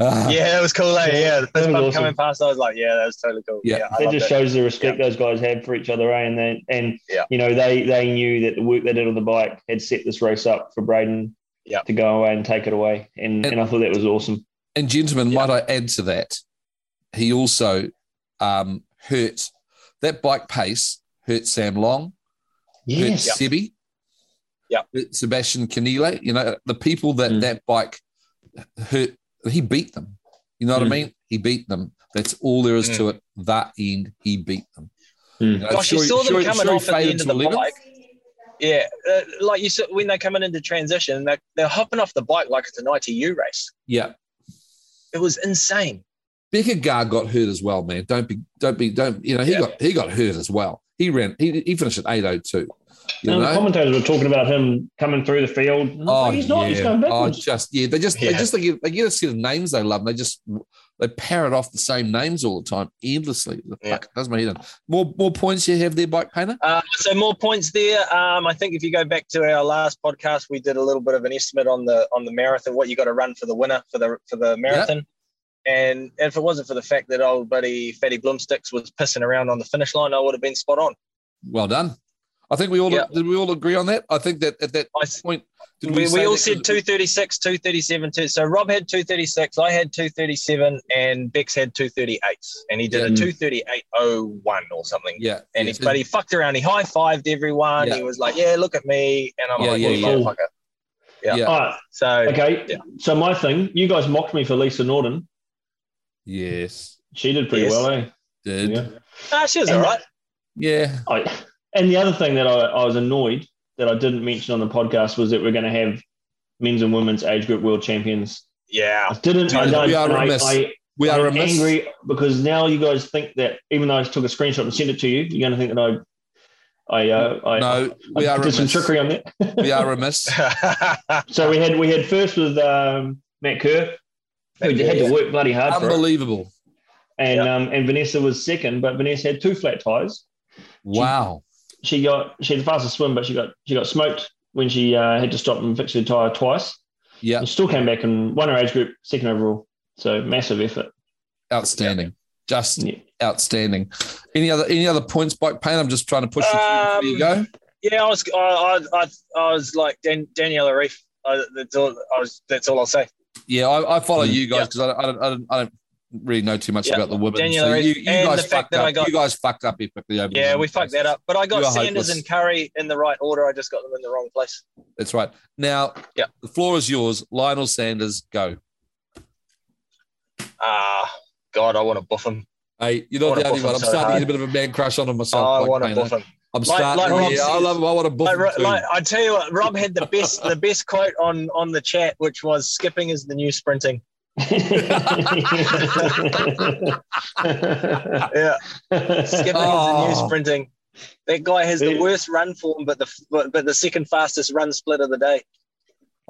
Ah, Yeah, it was cool. Eh? Yeah, the That first was bump awesome. coming past, I was like, yeah, that was totally cool. Yeah. Yeah, I It just it. shows the respect those guys have for each other, eh? and then and Yeah. you know they they knew that the work they did on the bike had set this race up for Braden Yeah. to go away and take it away, and And- and I thought that was awesome. And gentlemen, Yeah. might I add to that? He also um, hurt that bike pace hurt Sam Long, hurt Yes, Sebi, Yeah. Sebastian Kienle. You know the people that Mm. that bike hurt. He beat them. You know what I Mm. mean? He beat them. That's all there is Mm. to it. That end, he beat them. Mm. You know, Gosh, you saw them sure- coming sure off at the end of the 11th. bike. Yeah, uh, like you said, when they're coming into transition, they're, they're hopping off the bike like it's an ITU race. Yeah. It was insane. Beckergar got hurt as well, man. Don't be, don't be, don't. You know, he Yeah. got he got hurt as well. He ran. He, he finished at eight oh two. You No, the commentators were talking about him coming through the field. And I was Oh, he's not. He's yeah. going Oh, just yeah. They just they just they get, they get a set of names they love. And they just they parrot off the same names all the time endlessly. The Yeah. fuck does my head in. More more points you have there, bike painter. Uh, so more points there. Um, I think if you go back to our last podcast, we did a little bit of an estimate on the on the marathon, what you got to run for the winner for the for the marathon. And if it wasn't for the fact that old buddy Fatty Bloomsticks was pissing around on the finish line, I would have been spot on. Well done. I think we all Yeah. did. We all agree on that. I think that at that I s- point, did we, we, say all that- said 236, 237. Two, so Rob had 236, I had 237, and Bex had 238. And he did a Yeah. 238.01 or something. Yeah, And yeah. he, but he fucked around. He high fived everyone. Yeah. He was like, "Yeah, look at me," and I'm Yeah, like, yeah, "Yeah, yeah. Yeah. Yeah. All right, So okay. Yeah. So my thing, you guys mocked me for Lisa Norden. yes, She did pretty Yes. well, eh? did Yeah. ah, she was And all right. yeah. I, and the other thing that I, I was annoyed that I didn't mention on the podcast was that we're going to have men's and women's age group world champions. Yeah, I didn't. I, We are I, remiss. I, We are I'm remiss. angry because now you guys think that even though I took a screenshot and sent it to you, you're going to think that I, I, uh, I, No, we I are did some trickery on that. We are remiss. So we had we had first with um, Matt Kerr, who Matt had Kerr, to work bloody hard for it, Unbelievable. and Yeah. um, and Vanessa was second, but Vanessa had two flat tires. Wow. She got she had the fastest swim, but she got she got smoked when she uh, had to stop and fix her tire twice. Yeah. And still came back and won her age group, second overall. So massive effort. Outstanding. Just Yeah. outstanding. Any other any other points, bike pain? I'm just trying to push you through before you Um, go. yeah, I was, I, I, I, I was like Dan, Danielle Ryf. I, that's all. I was. That's all I'll say. Yeah, I, I follow Mm. you guys because I, I, don't, I, don't, I don't really know too much Yeah. about the women. Daniel so you, you And guys the fact fucked that up. I got- you guys fucked up epically over. Yeah, we fucked that up. But I got Sanders hopeless. and Currie in the right order. I just got them in the wrong place. That's right. Now, Yeah. the floor is yours. Lionel Sanders, go. Ah, God, I want to buff him. Hey, you're not the only one. I'm so starting to get a bit of a man crush on him Oh, myself. I like want to buff him. I'm Like- starting. like Rob yeah, I love. I want to buff Like, him like, I tell you what, Rob had the best the best quote on on the chat, which was "Skipping is the new sprinting." Yeah, skipping is the Oh. new sprinting. That guy has the worst run form, but the but, but the second fastest run split of the day.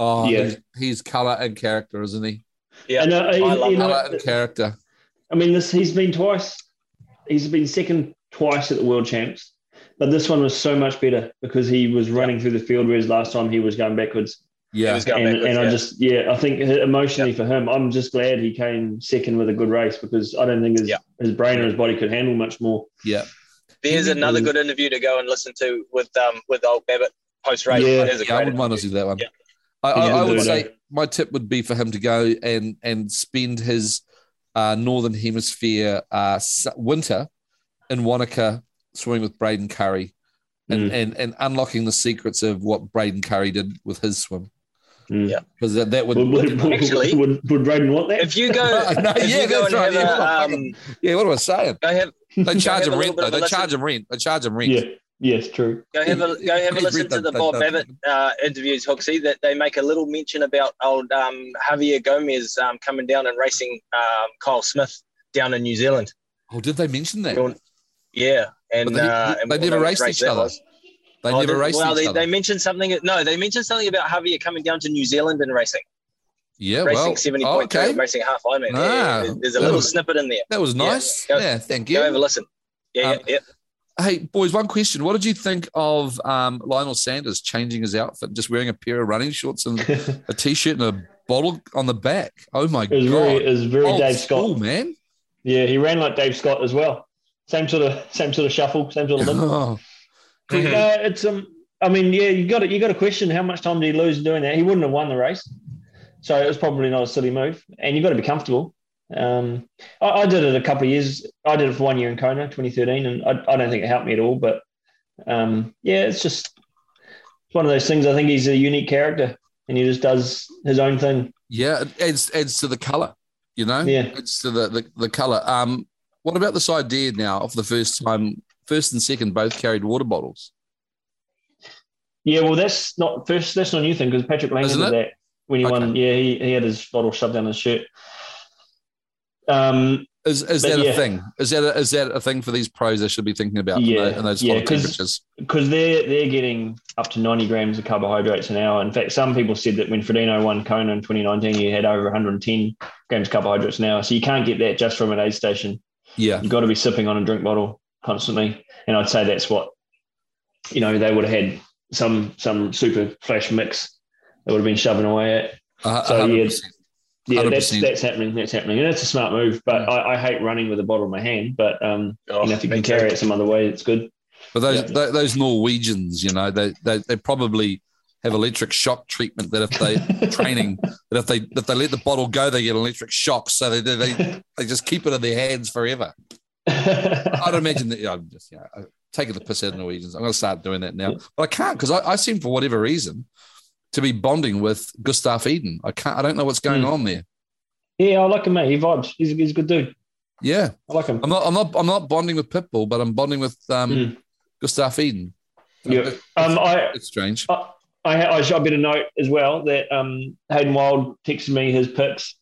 oh, Yeah. he's, he's color and character, isn't he? Yeah, And, uh, he- I love you know, Color and character. I mean, this he's been twice. He's been second twice at the world champs, but this one was so much better because he was running through the field, whereas last time he was going backwards. He Yeah. was going and backwards, and I just yeah, I think emotionally for him, I'm just glad he came second with a good race because I don't think his Yeah. his brain or his body could handle much more. Yeah. There's another good interview to go and listen to with um with old Babbitt post race. Yeah. There's a Yeah, I wouldn't want to interview. that one. Yeah. I, I, I would say my tip would be for him to go and and spend his uh, northern hemisphere uh, winter in Wanaka swimming with Braden Currie and, Mm. and and unlocking the secrets of what Braden Currie did with his swim Mm. Yeah. because that, that would, Would, would, would, Actually- would, would Braden want that? If you go, No, if yeah, you go that's right. Yeah, a, what am I um, yeah what am I saying go have they charge have him a rent though they charge listen. him rent they charge him rent yeah, yes, true. Go have a go have a listen to the Bob that- Babbitt uh, interviews, Hooksy. That they make a little mention about old um, Javier Gomez um, coming down and racing um, Kyle Smith down in New Zealand. oh did they mention that Yeah, and, But they- uh, they and never what race raced each other. was. They Oh, never did- raced well, each they, other they mentioned something. No, they mentioned something about Javier coming down to New Zealand and racing, yeah racing well seventy oh, point two, okay racing half Ironman. Ah, yeah, yeah, there's a little was- snippet in there. that was Yeah. nice Go- yeah thank you. Go have a listen. Yeah, Um, yeah, yeah. Hey, boys, one question. What did you think of um, Lionel Sanders changing his outfit, just wearing a pair of running shorts and a t shirt and a bottle on the back? Oh, my was God. very, it was very Old Dave school, Scott. man. Yeah, he ran like Dave Scott as well. Same sort of, same sort of shuffle, same sort of limp. Mhm. No, it's um. I mean, yeah, you got you got to question how much time did he lose doing that? He wouldn't have won the race, so it was probably not a silly move. And you've got to be comfortable. Um, I, I did it a couple of years. I did it for one year in Kona, 2013, and I, I don't think it helped me at all. But um, yeah, it's just it's one of those things. I think he's a unique character, and he just does his own thing. yeah, it adds, adds to the color, you know? Yeah. Adds to the, the, the color. Um, what about this idea now of the first time, first and second both carried water bottles? Yeah, well, that's not first. That's not a new thing because Patrick Lange did that when he won. Yeah, he, he had his bottle shoved down his shirt. Um, Is, is that yeah. a thing? Is that a, is that a thing for these pros they should be thinking about Yeah, in, those, yeah, temperatures? because they're they're getting up to 90 grams of carbohydrates an hour. In fact, some people said that when Frodeno won Kona in 2019, he had over 110 grams of carbohydrates an hour. So you can't get that just from an aid station. Yeah. You've got to be sipping on a drink bottle constantly. And I'd say that's what, you know, they would have had some some super flash mix they would have been shoving away at. Uh, So, yeah, 100%. Yeah, that's that's happening. That's happening, and it's a smart move. But Mm. I, I hate running with a bottle in my hand. But um, Oh, you know, if you me can too. carry it some other way, it's good. But those Yeah. tho- those Norwegians, you know, they, they they probably have electric shock treatment. That if they training, that if they if they let the bottle go, they get electric shocks. So they they they just keep it in their hands forever. I'd imagine that. Yeah, I'm just yeah, I- taking the piss out of Norwegians. I'm going to start doing that now, but I can't because I, I seem for whatever reason to be bonding with Gustav Iden. I can't. I don't know what's going Hmm. on there. yeah, I like him, mate. He vibes. He's, he's a good dude. Yeah, I like him. I'm not. I'm not. I'm not bonding with Pitbull, but I'm bonding with um, Mm. Gustav Iden. Yeah. It's, Um, I, it's strange. I, I should better note as well that um, Hayden Wilde texted me his picks,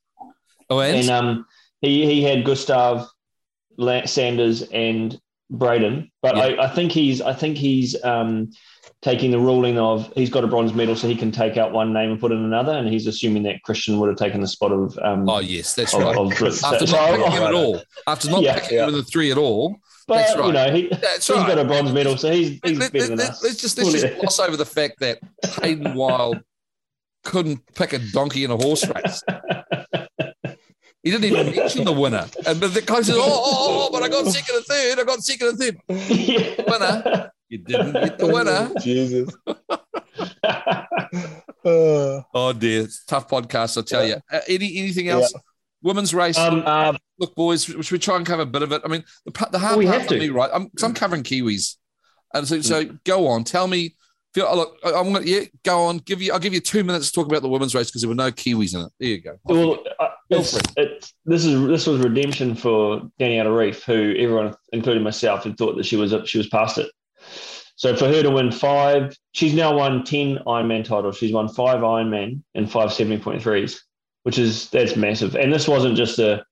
Oh, and, and um, he he had Gustav, Sanders, and Braden. But Yeah. I, I think he's I think he's um, taking the ruling of he's got a bronze medal, so he can take out one name and put in another, and he's assuming that Kristian would have taken the spot of um, oh yes, that's of, right. of Brits. After So not I- picking him at all, after not Yeah. picking him in the three at all, but that's right. you know he, that's he's right. got a bronze medal, so he's he's Let, better than let, us. us just let's just gloss over the fact that Hayden Wilde couldn't pick a donkey in a horse race. He didn't even mention the winner. And but the guy says, oh, oh, oh, but I got second and third. I got second and third. Winner. You didn't get the winner. Jesus. Oh dear, it's tough podcast, I tell you. Uh, any anything else? Women's race. um, Um, Look, boys, should we try and cover a bit of it? I mean, the, pa- the hard We part have for to. me, right? I'm, 'cause I'm covering Kiwis, and so, so go on. Tell me. Feel, oh, look, I'm gonna yeah, go on. Give you, I'll give you two minutes to talk about the women's race because there were no Kiwis in it. There you go. Well, I, it's, it's, this is this was redemption for Daniela Ryf, who everyone, including myself, had thought that she was she was past it. So for her to win five, she's now won ten Ironman titles. She's won five Ironman and five 70.3s, which is that's massive. And this wasn't just a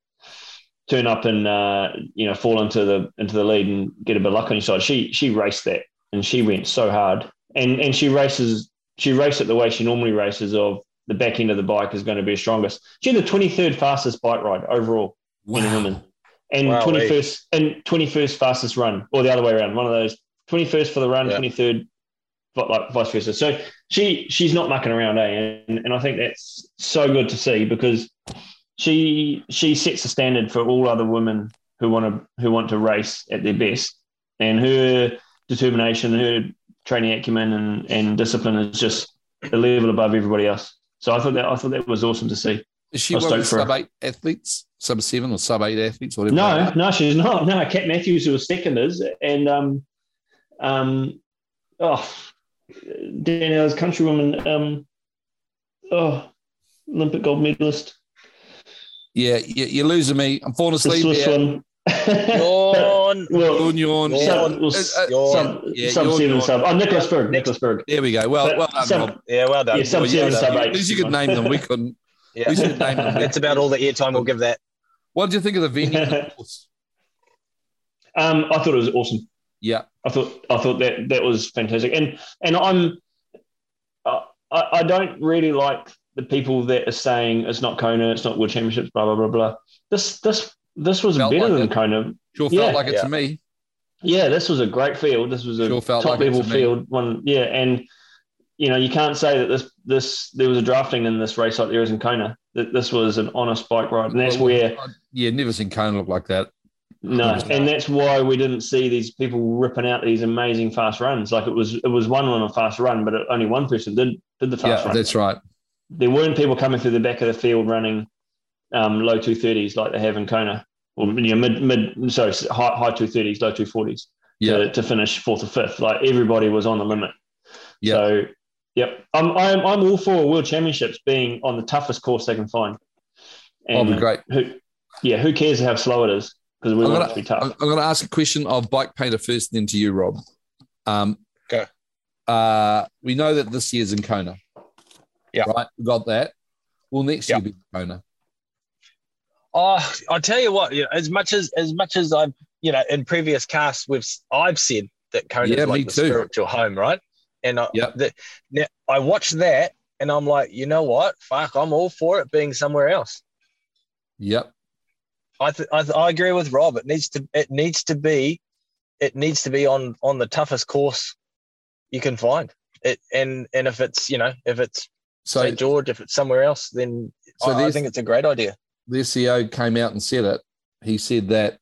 turn up and uh, you know fall into the into the lead and get a bit of luck on your side. She she raced that and she went so hard. And and she races she raced it the way she normally races of the back end of the bike is going to be strongest. She had the 23rd fastest bike ride overall wow. in women. And wow, 21st and 21st fastest run, or the other way around, one of those 21st for the run, yeah. 23rd like vice versa. So she she's not mucking around, eh? And, and I think that's so good to see because she she sets the standard for all other women who want to who want to race at their best, and her determination, her training acumen, and, and discipline is just a level above everybody else. So I thought that I thought that was awesome to see. Is she one of sub eight athletes, sub seven or sub eight athletes? Whatever no, like no, she's not. No, Kat Matthews, who was second, is and um, um, oh, Danielle's countrywoman, um, oh, Olympic gold medalist. Yeah, you, are losing me. I'm falling asleep. The Swiss one. Yawn. yawn, yawn. Sub, sub, yeah, sub yawn, seven, sub. Oh, Nicola Spirig. Nicola Spirig. There we go. Well, well done, sub, Yeah, well done. Yeah, sub seven, yeah, sub eight. At least you could name them. We couldn't. Yeah. We should name them. That's about all the airtime we'll give that. What did you think of the venue? um, I thought it was awesome. Yeah, I thought I thought that that was fantastic, and and I'm I, I don't really like the people that are saying it's not Kona, it's not World Championships, blah blah blah blah. This this this was felt better like than it. Kona. Sure felt yeah. like it yeah. to me. Yeah, this was a great field. This was a sure top like level field. One, yeah, and you know you can't say that this this there was a drafting in this race like there is in Kona. That this was an honest bike ride, and that's well, where yeah, never seen Kona look like that. No, and that's why we didn't see these people ripping out these amazing fast runs. Like it was, it was one on a fast run, but only one person did did the fast yeah, run. That's right. There weren't people coming through the back of the field running um, low two thirties like they have in Kona, or you know, mid mid sorry high high two thirties, low two forties. Yeah. To, to finish fourth or fifth, like everybody was on the limit. Yeah. So, yep, I'm I'm I'm all for World Championships being on the toughest course they can find. And That'll be great. Who, yeah, who cares how slow it is? because we I'm want gonna, it to be tough. I'm going to ask a question of Bike Painter first, then to you, Rob. Um, okay. Uh, we know that this year's in Kona. Yeah. Right. We got that. Will next yep. year be Kona? Oh, I'll tell you what. You know, as much as as much as I've you know in previous casts we've I've said that Kona yeah, is like the too. spiritual home, right? And I, yep. the, now I watched that and I'm like, you know what? Fuck, I'm all for it being somewhere else. Yep. I, th- I, th- I agree with Rob. It needs to it needs to be it needs to be on on the toughest course you can find. It and and if it's you know if it's so, St George, if it's somewhere else, then so I, I think it's a great idea. The CEO came out and said it. He said that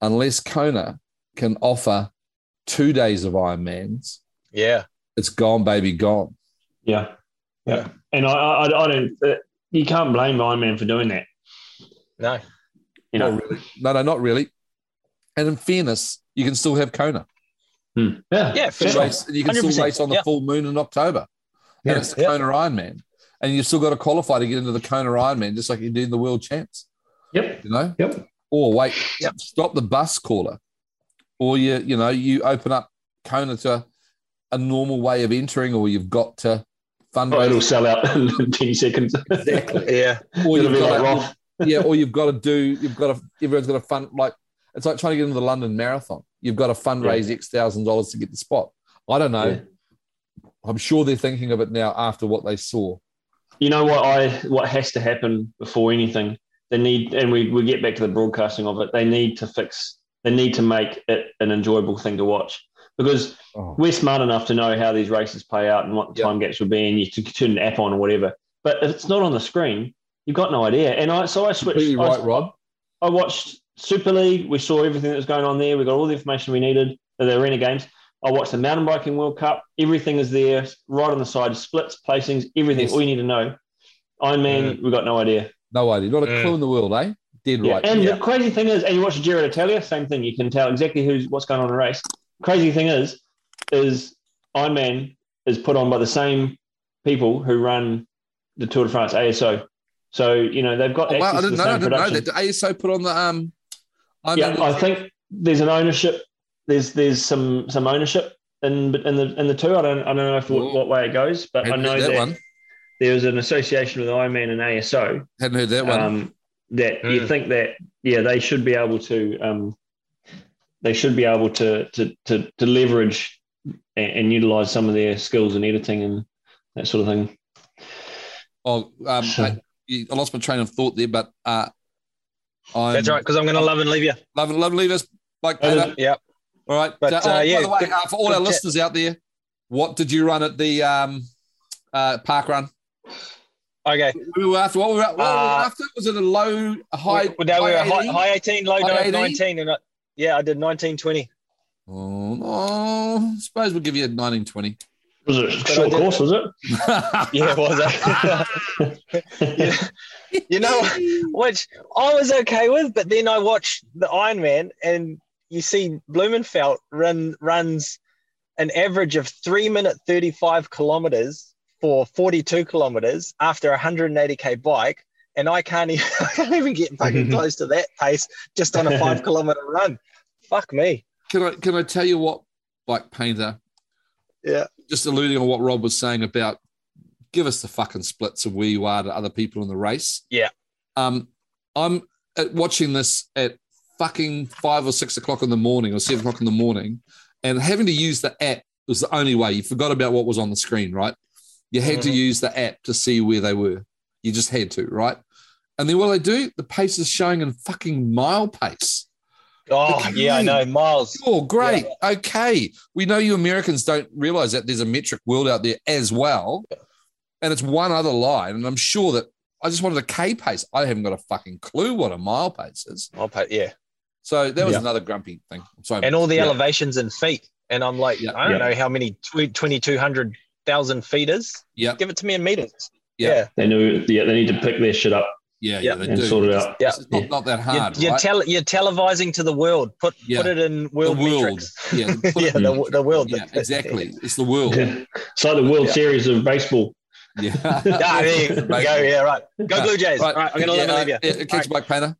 unless Kona can offer two days of Ironmans, yeah, it's gone, baby, gone. Yeah, yeah, and I, I, I don't. Uh, you can't blame Ironman for doing that. No, you know, really. No, no, not really. And in fairness, you can still have Kona. Hmm. Yeah, yeah, for sure. race, you can 100%. still race on the full moon in October. Yeah. And it's the Kona Ironman. And you've still got to qualify to get into the Kona Ironman, just like you did in the World Champs. Yep. You know? Yep. Or wait, yep. stop the bus caller. Or you, you know, you open up Kona to a normal way of entering, or you've got to fundraise. Oh, it'll sell out in 10 seconds. Exactly. yeah. Or you've got like to, yeah, or you've got to do, you've got to, everyone's got to fund, like, it's like trying to get into the London Marathon. You've got to fundraise yeah. X thousand dollars to get the spot. I don't know. Yeah. I'm sure they're thinking of it now after what they saw. You know what I what has to happen before anything? They need, and we, we get back to the broadcasting of it. They need to fix. They need to make it an enjoyable thing to watch because oh. we're smart enough to know how these races play out and what the yep. time gaps will be, and you can turn an app on or whatever. But if it's not on the screen, You've got no idea. And I so I switched. Completely right, I, Rob. I watched Super League. We saw everything that was going on there. We got all the information we needed. For the arena games. I watched the mountain biking World Cup. Everything is there, right on the side. Splits, placings, everything. Yes. All you need to know. Ironman, we got no idea. No idea. Not a mm. clue in the world, eh? Dead yeah. right. And yeah. the crazy thing is, and you watch Giro d'Italia, same thing. You can tell exactly who's what's going on in the race. Crazy thing is, is Ironman is put on by the same people who run the Tour de France, ASO. So you know they've got. Oh, wow, I access to didn't the know. I same didn't know that. Did ASO put on the um. I Yeah, I think there's an ownership. There's there's some some ownership in in the in the two. I don't I don't know if what, what way it goes, but I hadn't know heard that, that one. there's an association with Ironman and ASO. Hadn't heard that one. Um, that you Mm. think that yeah they should be able to um, they should be able to to to, to leverage and, and utilize some of their skills in editing and that sort of thing. oh, um, so- I, I lost my train of thought there, but uh, I'm That's right, because I'm going to love and leave you. Love, and love, leave us like Peter. Yep. All right. But, Uh, oh, uh, yeah, by the way, good- uh, for all our chat. listeners out there, what did you run at the um, uh, park run? Okay. We were after what we were, what were we Uh, after? Was it a low, a high? Well, now we were high high, high 18, low High 80? 19. And I, yeah, I did 19, 20. Oh, oh, I suppose we'll give you a 1920. Was it a But short course? Was it? Yeah, it was. yeah. you know, which I was okay with, but then I watched the Ironman and you see Blummenfelt run runs an average of three minute 35 kilometers for 42 kilometers after a 180k bike. And I can't even, I can't even get fucking close to that pace just on a five kilometer run. Fuck me. Can I can I tell you what, bike painter? Yeah. Just alluding on what Rob was saying about give us the fucking splits of where you are to other people in the race. Yeah. Um, I'm at watching this at fucking five or six o'clock in the morning or seven o'clock in the morning, and having to use the app was the only way. You forgot about what was on the screen, right? You had to Mhm. use the app to see where they were. You just had to, right? And then what they do, the pace is showing in fucking mile pace. Oh, The yeah, I know. Miles. Oh, great. Okay. We know you Americans don't realize that there's a metric world out there as well. And it's one other line. And I'm sure that I just wanted a K pace. I haven't got a fucking clue what a mile pace is. I'll pay, yeah. So that was Yeah. another grumpy thing. I'm sorry. and all the Yeah. elevations in feet. And I'm like, Yeah. I don't Yeah. know how many tw- 2,200,000 feet is. yeah, Give it to me in meters. Yeah. Yeah. They knew. Yeah, they need to pick their shit up yeah, yeah, Yeah. they and do. sort it out. Yeah. It's not, not that hard. you're, you're, right? tele- you're televising to the world. Put Yeah. put it in world, the world. metrics. Yeah, yeah, it- the, the world. yeah, exactly. It's the world. It's like the World Yeah. Series of baseball. Yeah. Ah, there you go. Yeah, right. Go Blue Jays. Right. All right, I'm going to yeah, let leave you. uh, uh, Catch you back, Painter.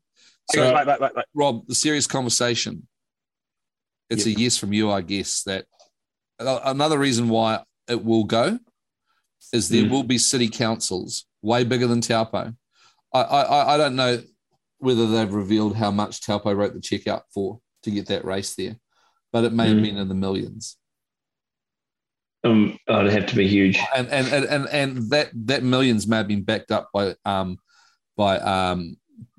So, bye, bye, bye. Rob, the serious conversation. It's a yes from you, I guess. That another reason why it will go is there Mm. will be city councils way bigger than Taupo. I, I I- don't know whether they've revealed how much Taupo wrote the check out for to get that race there, but it may have Mm. been in the millions. Um, oh, it'd have to be huge. And and and and, and that that millions may have been backed up by um by um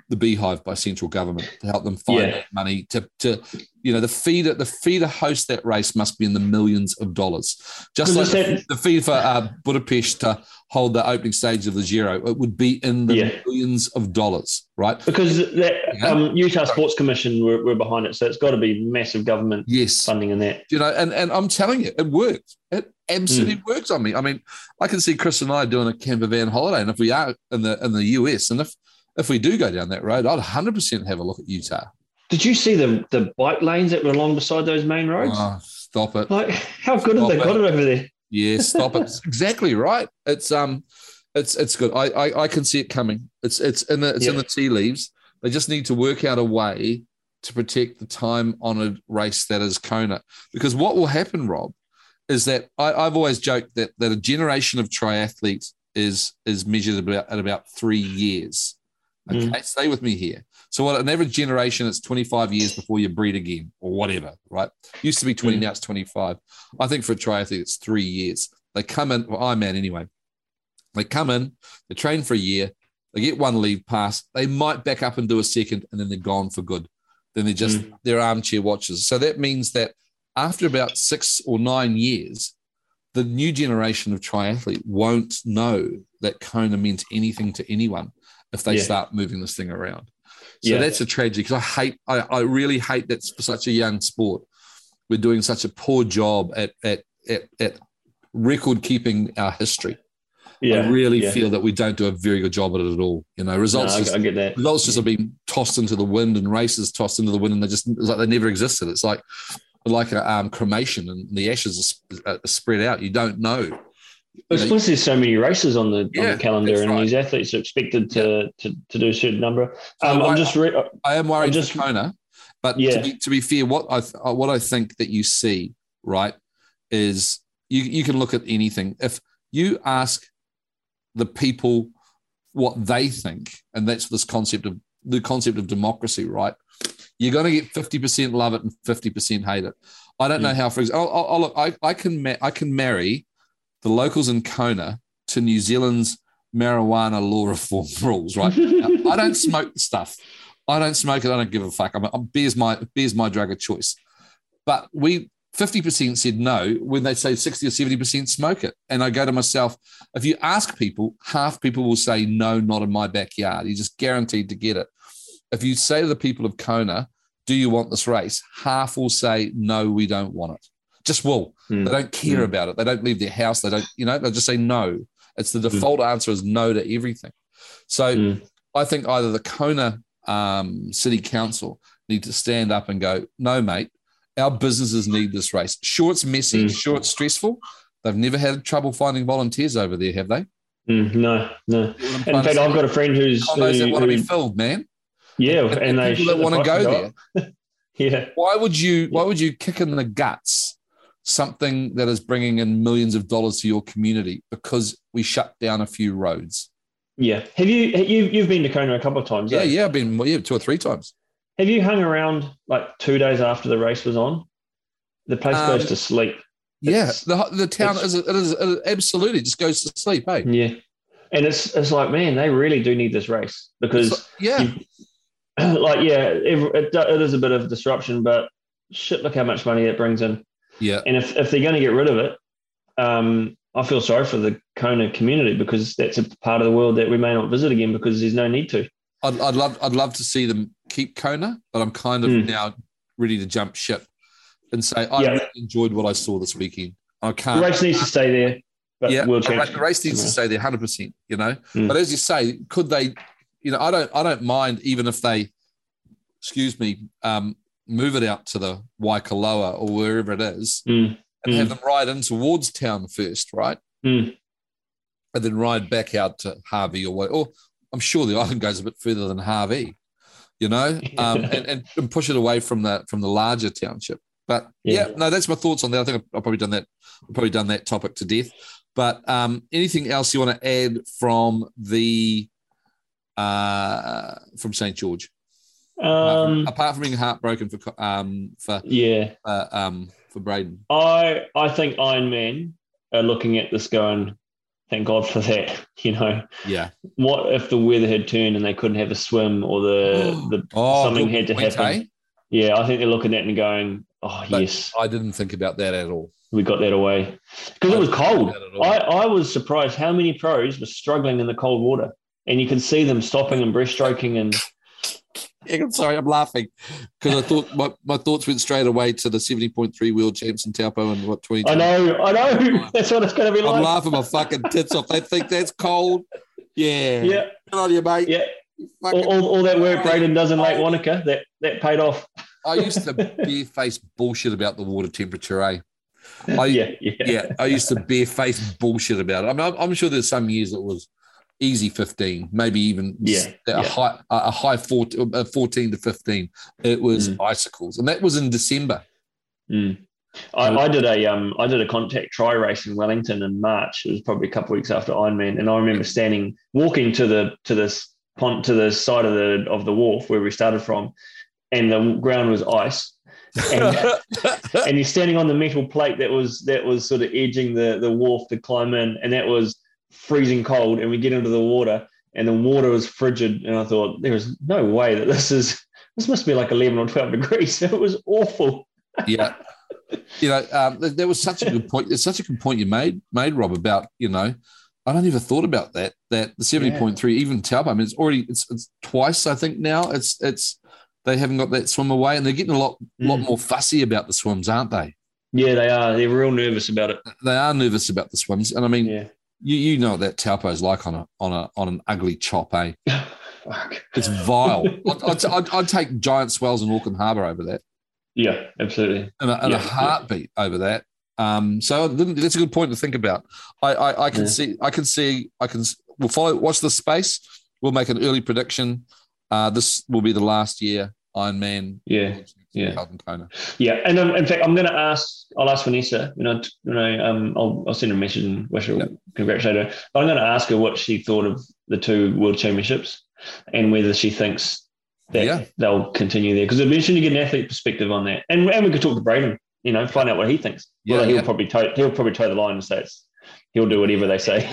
the beehive by central government to help them find Yeah. money to to you know the fee to the fee to host that race must be in the millions of dollars just like the, that- the fee for uh, budapest to hold the opening stage of the giro it would be in the Yeah. millions of dollars right Because that Yeah. um, Utah Sports Commission were, were behind it, so it's got to be massive government yes funding in that. you know and and i'm telling you it worked it absolutely Mm. works on me i mean i can see chris and i doing a camper van holiday and if we are in the in the us and if if we do go down that road i'd 100% have a look at utah Did you see the the bike lanes that were along beside those main roads? oh, stop it Like, how good have they Stop got it over there? Yeah, stop it. exactly right. It's um, it's it's good. I, I I can see it coming. It's it's in the it's in the tea leaves. They just need to work out a way to protect the time honored race that is Kona. Because what will happen, Rob, is that I, I've always joked that that a generation of triathletes is is measured about at about three years. Okay, Mm. stay with me here. So what an average generation, it's 25 years before you breed again, or whatever, right? Used to be 20, Mm. now it's 25. I think for a triathlete, it's three years. They come in, well, Ironman anyway. They come in, they train for a year, they get one leave pass, they might back up and do a second, and then they're gone for good. Then they're just they're armchair watchers. So that means that after about six or nine years, the new generation of triathlete won't know that Kona meant anything to anyone if they Yeah. start moving this thing around. So Yeah. that's a tragedy because I hate, I, I really hate that for such a young sport. We're doing such a poor job at at at, at record keeping our history. Yeah, I really yeah. feel that we don't do a very good job at it at all. You know, No, results I, just I get that. results just have been tossed into the wind and races tossed into the wind and they just it's like they never existed it's like like a um, cremation and the ashes are, sp- are spread out you don't know It's because there's so many races on the, on the calendar, and right. these athletes are expected to, to, to do a certain number. So Um, I'm just re- I am worried just- for Kona, but Yeah. to, be, to be fair, what I th- uh, what I think that you see right is you you can look at anything. If you ask the people what they think, and that's this concept of the concept of democracy, right? You're going to get fifty percent love it and fifty percent hate it. I don't know how. For example, I'll, I'll, look, I I can ma- I can marry the locals in Kona to New Zealand's marijuana law reform rules, right? Now, I don't smoke the stuff. I don't smoke it. I don't give a fuck. I'm, I'm beer's my beer's my drug of choice. But we 50% said no when they say 60 or 70% smoke it. And I go to myself, if you ask people, half people will say no, not in my backyard. You're just guaranteed to get it. If you say to the people of Kona, do you want this race? Half will say no, we don't want it. Just will. Hmm. They don't care Mm. about it. They don't leave their house. They don't, you know, they'll just say no. It's the default answer is no to everything. So Mm. I think either the Kona um, City Council need to stand up and go, no, mate, our businesses need this race. Sure, it's messy. Mm. Sure, it's stressful. They've never had trouble finding volunteers over there, have they? Mm, no, no. You know what I'm In fact. I've got a friend who's condos that want to be filled, man. yeah, And- and, and they people that wanna go there. yeah, Why would you? Why would you kick in the guts something that is bringing in millions of dollars to your community because we shut down a few roads? yeah. Have you you you've been to Kona a couple of times? Yeah, eh? yeah, I've been yeah two or three times. Have you hung around like two days after the race was on? The place Um, goes to sleep. Yeah, the the town is it is it absolutely just goes to sleep. Hey, Yeah, and it's it's like man, they really do need this race because yeah, you- like yeah, it, it, it is a bit of disruption, but shit, look how much money it brings in. Yeah. And if if they're going to get rid of it, um, I feel sorry for the Kona community because that's a part of the world that we may not visit again because there's no need to. I'd, I'd love I'd love to see them keep Kona, but I'm kind of Hmm. now ready to jump ship and say I Yeah. really enjoyed what I saw this weekend. I can't. The race needs to stay there, but yeah, world the ra- champions. the race needs to stay there, hundred percent. You know, Hmm. but as you say, could they? You know, I don't I don't mind even if they, excuse me, um, move it out to the Waikoloa or wherever it is, Mm, and have Mm. them ride in towards town first, right? mm. and then ride back out to Hawi or what. Or I'm sure the island goes a bit further than Hawi, you know, um, and, and, and push it away from that from the larger township. But yeah. Yeah. no, that's my thoughts on that. I think I've, I've probably done that. I've probably done that topic to death. But um, anything else you want to add from the uh, from St George? Apart, from, Um, apart from being heartbroken for um, for yeah, uh, um, for Braden. I I think Iron Man are looking at this going, thank God for that. You know, Yeah. what if the weather had turned and they couldn't have a swim or the the Oh, something had to happen? Yeah, I think they're looking at it and going, oh But yes, I didn't think about that at all. we got that away because it was cold. about that at all. I, I was surprised how many pros were struggling in the cold water, and you can see them stopping and breaststroking and I'm sorry, I'm laughing because I thought my, my thoughts went straight away to the 70.3 world champs in Taupo and what 20. I know, I know, that's what it's going to be like. I'm laughing my fucking tits off. They think that's cold. Yeah. Yeah, Good on you, mate. yeah. All, all, all that work Braden does in Lake Wanaka, that that paid off. I used to bare-face bullshit about the water temperature, eh? I, yeah, yeah, yeah, I used to bare-face bullshit about it. I mean, I'm, I'm sure there's some years it was easy 15, maybe even Yeah, a yeah. high a high 14, uh, 14 to 15. It was Mm. icicles, and that was in December. Mm. I, I did a um I did a contact try race in Wellington in March. It was probably a couple of weeks after Ironman, and I remember standing walking to the to this pond to the side of the of the wharf where we started from, and the ground was ice. And, and you're standing on the metal plate that was that was sort of edging the the wharf to climb in, and that was freezing cold. And we get into the water, and the water was frigid. And I thought there is no way that this is this must be like 11 or 12 degrees. It was awful. yeah. You know, um, there was such a good point. It's such a good point you made, made Rob, about you know, I don't even thought about that. That the seventy point three, even Taupo, I mean, it's already it's, it's twice. I think now it's it's they haven't got that swim away, and they're getting a lot lot Mm. more fussy about the swims, aren't they? Yeah, they are. They're real nervous about it. They are nervous about the swims, and I mean, Yeah. You you know what that Taupo is like on a on a on an ugly chop, eh? Fuck. It's vile. I'd, I'd, I'd, I'd take giant swells in Auckland Harbour over that, Yeah, absolutely. and a, and Yeah, a yeah. heartbeat over that. Um, so that's a good point to think about. I I, I can yeah. see I can see I can we'll follow watch the space. We'll make an early prediction. Uh, this will be the last year Iron Man. Yeah, yeah, yeah. And um, in fact, I'm going to ask. I'll ask Vanessa. You know, you know, um, I'll, I'll send her a message and wish her, yep. congratulate her. But I'm going to ask her what she thought of the two World Championships and whether she thinks that yeah. they'll continue there. Because it'd be interesting to get an athlete perspective on that. And, and we could talk to Braden. You know, find out what he thinks. Yeah, well, he'll yeah. probably toe, he'll probably toe the line and say it's he'll do whatever they say.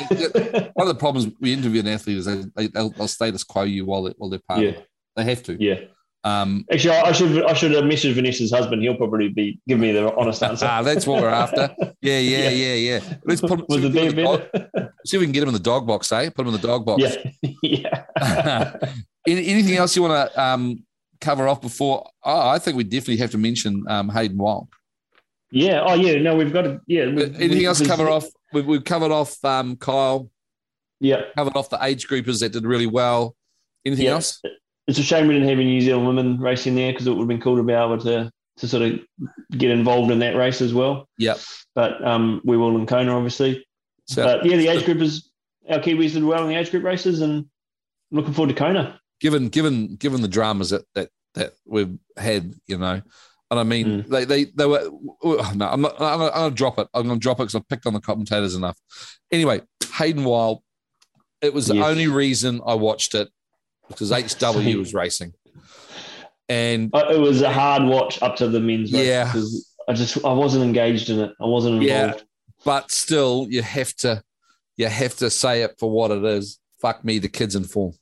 One of the problems we interview an athlete is they, they, will status quo you while they, while they're part yeah. of it. They have to. Yeah. Um, Actually, I should I should have messaged Vanessa's husband. He'll probably be give me the honest answer. ah, that's what we're after. Yeah, yeah, yeah, yeah. Let's put him. See, the dog, see if we can get him in the dog box, eh? Put him in the dog box. Yeah, yeah. Anything else you want to um, cover off before? Oh, I think we definitely have to mention um, Hayden Wilde. Yeah. Oh, yeah. No, we've got to. Yeah. Anything we, else to cover off? We've, we've covered off um, Kyle. Yeah. Covered off the age groupers that did really well. Anything yeah. else? It's a shame we didn't have any New Zealand women racing there because it would have been cool to be able to to sort of get involved in that race as well. Yeah. But um, we will in Kona, obviously. So, but yeah, the age group is our Kiwis did well in the age group races, and looking forward to Kona. Given given given the dramas that that that we've had, you know, and I mean, mm. they, they they were. No, I'm not. I'm gonna, I'm gonna drop it. I'm gonna drop it because I've picked on the commentators enough. Anyway, Hayden Wilde. It was the yes. only reason I watched it because HW was racing, and uh, it was a hard watch up to the men's race. Yeah, I just I wasn't engaged in it. I wasn't involved. Yeah, but still, you have to you have to say it for what it is. Fuck me, the kids in form.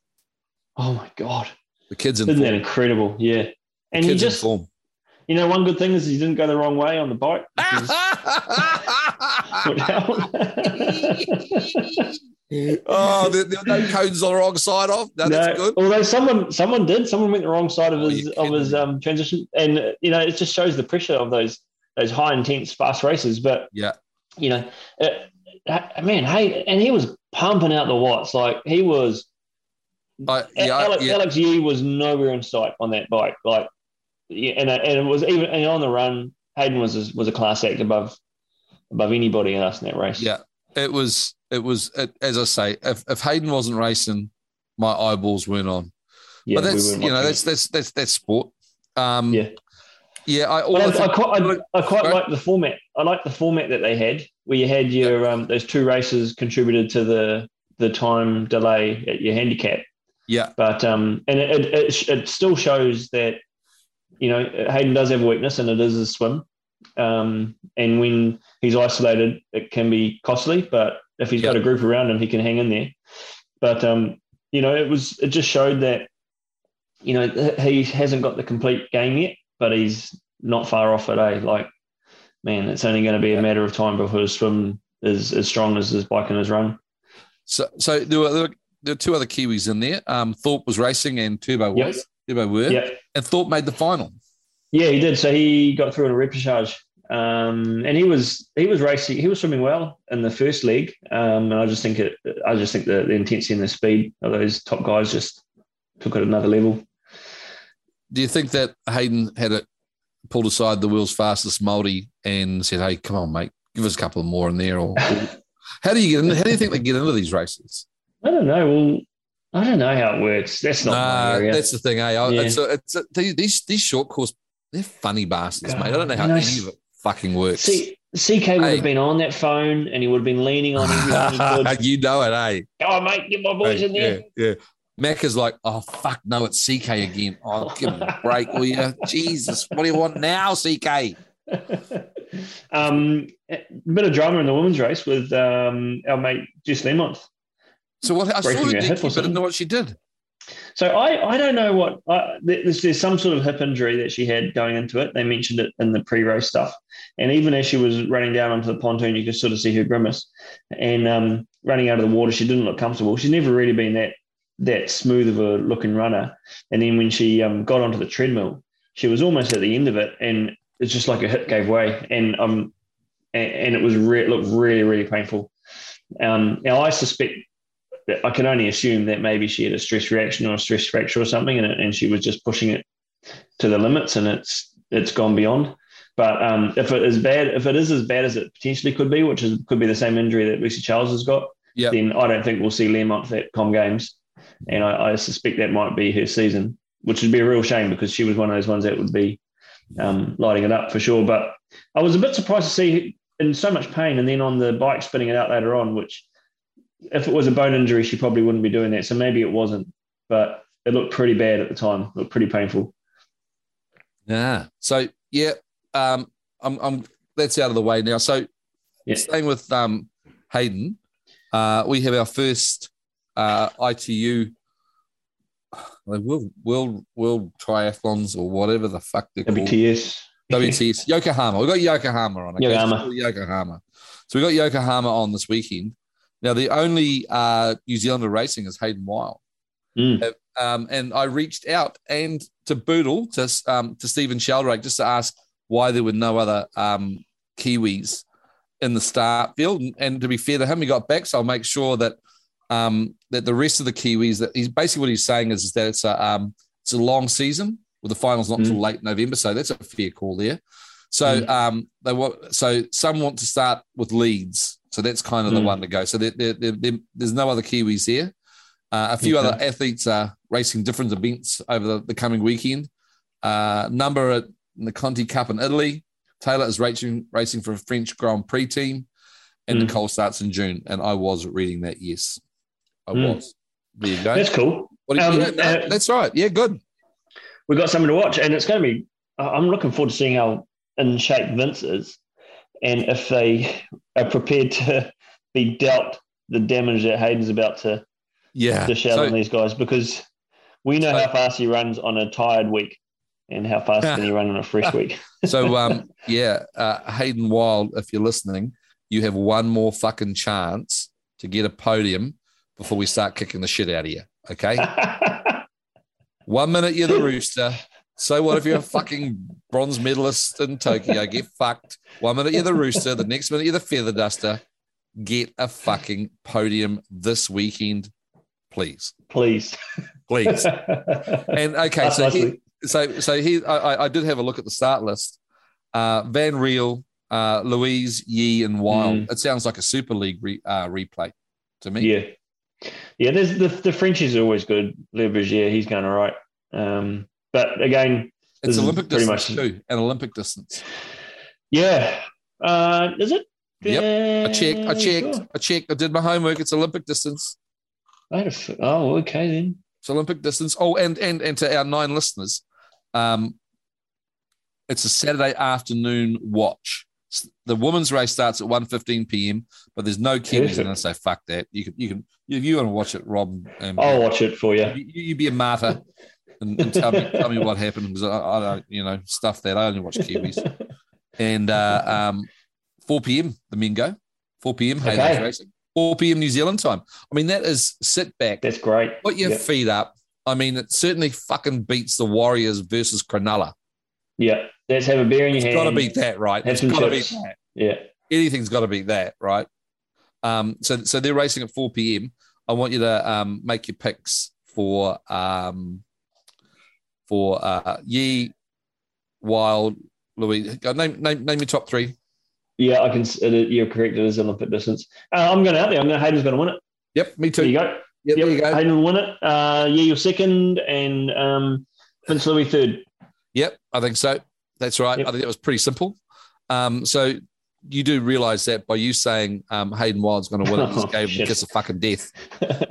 Oh my god, the kids in Isn't form. that incredible? Yeah, and he just you know, one good thing is he didn't go the wrong way on the bike. oh, there, there, were no cones on the wrong side of. No, no, that's good. Although someone someone did, someone went the wrong side of oh, his of his um, transition, and you know it just shows the pressure of those those high intense fast races. But yeah, you know, it, man, hey, and he was pumping out the watts like he was. Uh, yeah, Alex, yeah. Alex Yee was nowhere in sight on that bike. Like, yeah, and and it was even and on the run, Hayden was a, was a class act above above anybody else in that race. Yeah, it was it was it, as I say, if, if Hayden wasn't racing, my eyeballs weren't on. Yeah, but that's we you know that's that's that's that's sport. Um, yeah, yeah. I, I, I, quite, I, I quite like the format. I like the format that they had, where you had your um, those two races contributed to the the time delay at your handicap. Yeah, but um, and it, it, it still shows that you know Hayden does have a weakness, and it is a swim. Um, and when he's isolated, it can be costly. But if he's yep. got a group around him, he can hang in there. But um, you know, it was it just showed that you know he hasn't got the complete game yet, but he's not far off it. Eh? Like, man, it's only going to be a matter of time before his swim is as strong as his bike and his run. So, so there were, there were, there were two other Kiwis in there. Um, Thorpe was racing and Turbo yep. was. Turbo were. Yep. And Thorpe made the final. Yeah, he did. So he got through in a repechage. Um, and he was he was racing he was swimming well in the first leg um, and I just think it I just think the, the intensity and the speed of those top guys just took it another level. Do you think that Hayden had it pulled aside the world's fastest multi and said, "Hey, come on, mate, give us a couple more in there"? Or, or how do you get in? How do you think they get into these races? I don't know. Well, I don't know how it works. That's not nah, That's the thing, eh? Yeah. It's, a, it's a, these these short course, they're funny bastards, God, mate. I don't know how any of it fucking works. See, CK would hey. have been on that phone and he would have been leaning on everything You know it, eh? On, mate, get my boys hey, in there. Yeah, yeah. Mac is like, oh fuck, no, it's CK again. Oh, give me a break, will you? Jesus, what do you want now, CK? um, a bit of drama in the women's race with um, our mate Jess Learmonth. So what? I saw the but I didn't know what she did. So I, I don't know what I, there's, there's some sort of hip injury that she had going into it. They mentioned it in the pre-race stuff, and even as she was running down onto the pontoon, you could sort of see her grimace. And um, running out of the water, she didn't look comfortable. She's never really been that that smooth of a looking runner. And then when she um, got onto the treadmill, she was almost at the end of it, and it's just like her hip gave way, and um, and, and it was re- looked really really painful. Um, now I suspect I can only assume that maybe she had a stress reaction or a stress fracture or something, and, and she was just pushing it to the limits, and it's it's gone beyond. But um, if it is bad, if it is as bad as it potentially could be, which is could be the same injury that Lucy Charles has got, Yep. then I don't think we'll see Learmonth at Com Games, and I, I suspect that might be her season, which would be a real shame because she was one of those ones that would be um, lighting it up for sure. But I was a bit surprised to see in so much pain, and then on the bike spinning it out later on, which if it was a bone injury, she probably wouldn't be doing that. So maybe it wasn't, but it looked pretty bad at the time. It looked pretty painful. Yeah. So yeah, um, I'm, I'm that's out of the way now. So Yeah. staying with um, Hayden, uh, we have our first uh, ITU world world world triathlons or whatever the fuck they're called. WTS. WTS Yokohama. We got Yokohama on. Okay? Yokohama. So Yokohama. So we got Yokohama on this weekend. Now the only uh, New Zealander racing is Hayden Wilde. Mm. Um, and I reached out and to Boodle to um, to Stephen Sheldrake just to ask why there were no other um, Kiwis in the start field. And, and to be fair to him, he got back, so I'll make sure that um, that the rest of the Kiwis that he's basically what he's saying is, is that it's a um, it's a long season with the finals not until Mm. late November, so that's a fair call there. So Mm. um, they want so some want to start with leads, so that's kind of the Mm. one to go. So there, there, there, there- there's no other Kiwis here. Uh, a few Okay. other athletes are racing different events over the, the coming weekend. Uh, number at the Conti Cup in Italy. Taylor is racing racing for a French Grand Prix team, and Mm. Nicole starts in June. And I was reading that. Yes, I Mm. was. There you go. That's cool. You- um, yeah, no, uh, that's right. Yeah, good. We've got something to watch, and it's going to be. I'm looking forward to seeing how in shape Vince is, and if they are prepared to be dealt the damage that Hayden's about to Yeah. dish out So- on these guys, because we know So- how fast he runs on a tired week, and how fast can he run on a fresh week. So um, yeah, uh, Hayden Wilde, if you're listening, you have one more fucking chance to get a podium before we start kicking the shit out of you. Okay. One minute you're the rooster. So what if you're a fucking bronze medalist in Tokyo? Get fucked. One minute you're the rooster. The next minute you're the feather duster. Get a fucking podium this weekend, please, Please. please. And okay, That's so so so he I, I- I did have a look at the start list. Uh, Van Riel, uh, Luis, Yee, and Wilde. It sounds like a Super League re, uh, replay to me. Yeah. Yeah, there's the the Frenchies are always good. Leverage, yeah, he's going all right. Um, but again, it's Olympic pretty distance much- too, an Olympic distance. yeah. Uh, is it? Yep. I checked. I checked. sure. I checked. I did my homework. It's Olympic distance. I had a f- oh, okay then. It's Olympic distance. Oh, and and and to our nine listeners, um, it's a Saturday afternoon watch. The women's race starts at 1.15 p.m., but there's no Kiwis. Perfect. And I say, fuck that. You can, you can, if you want to watch it, Rob, um, I'll watch it for you. you, you be a martyr and, and tell me, tell me what happened because I, I don't, you know, stuff that I only watch Kiwis. And uh, um, 4 p.m. the men go. 4 p.m. Halo's Okay. racing. 4 p.m. New Zealand time. I mean, that is sit back, That's great. put your Yeah. feet up. I mean, it certainly fucking beats the Warriors versus Cronulla. Yeah, let's have a beer in your It's hand. got to beat that, right? Have It's got to beat that. Yeah, Anything's got to beat that, right? Um, so, so they're racing at 4 p.m. I want you to um, make your picks for um, for uh, Yee, Wilde, Luis. Go, Name, name, name your top three. yeah, I can. It, you're correct. It is Olympic distance. Uh, I'm going out there. I'm going. Hayden's going to win it. Yep, me There too. you Yep, go. there you go. Hayden will win it. Uh, yeah, you're second, and um, Vince Luis third. Yep, I think so. That's right. Yep. I think that was pretty simple. Um, so you do realize that by you saying um, Hayden Wilde's going to win it, Oh, gave him a fucking death.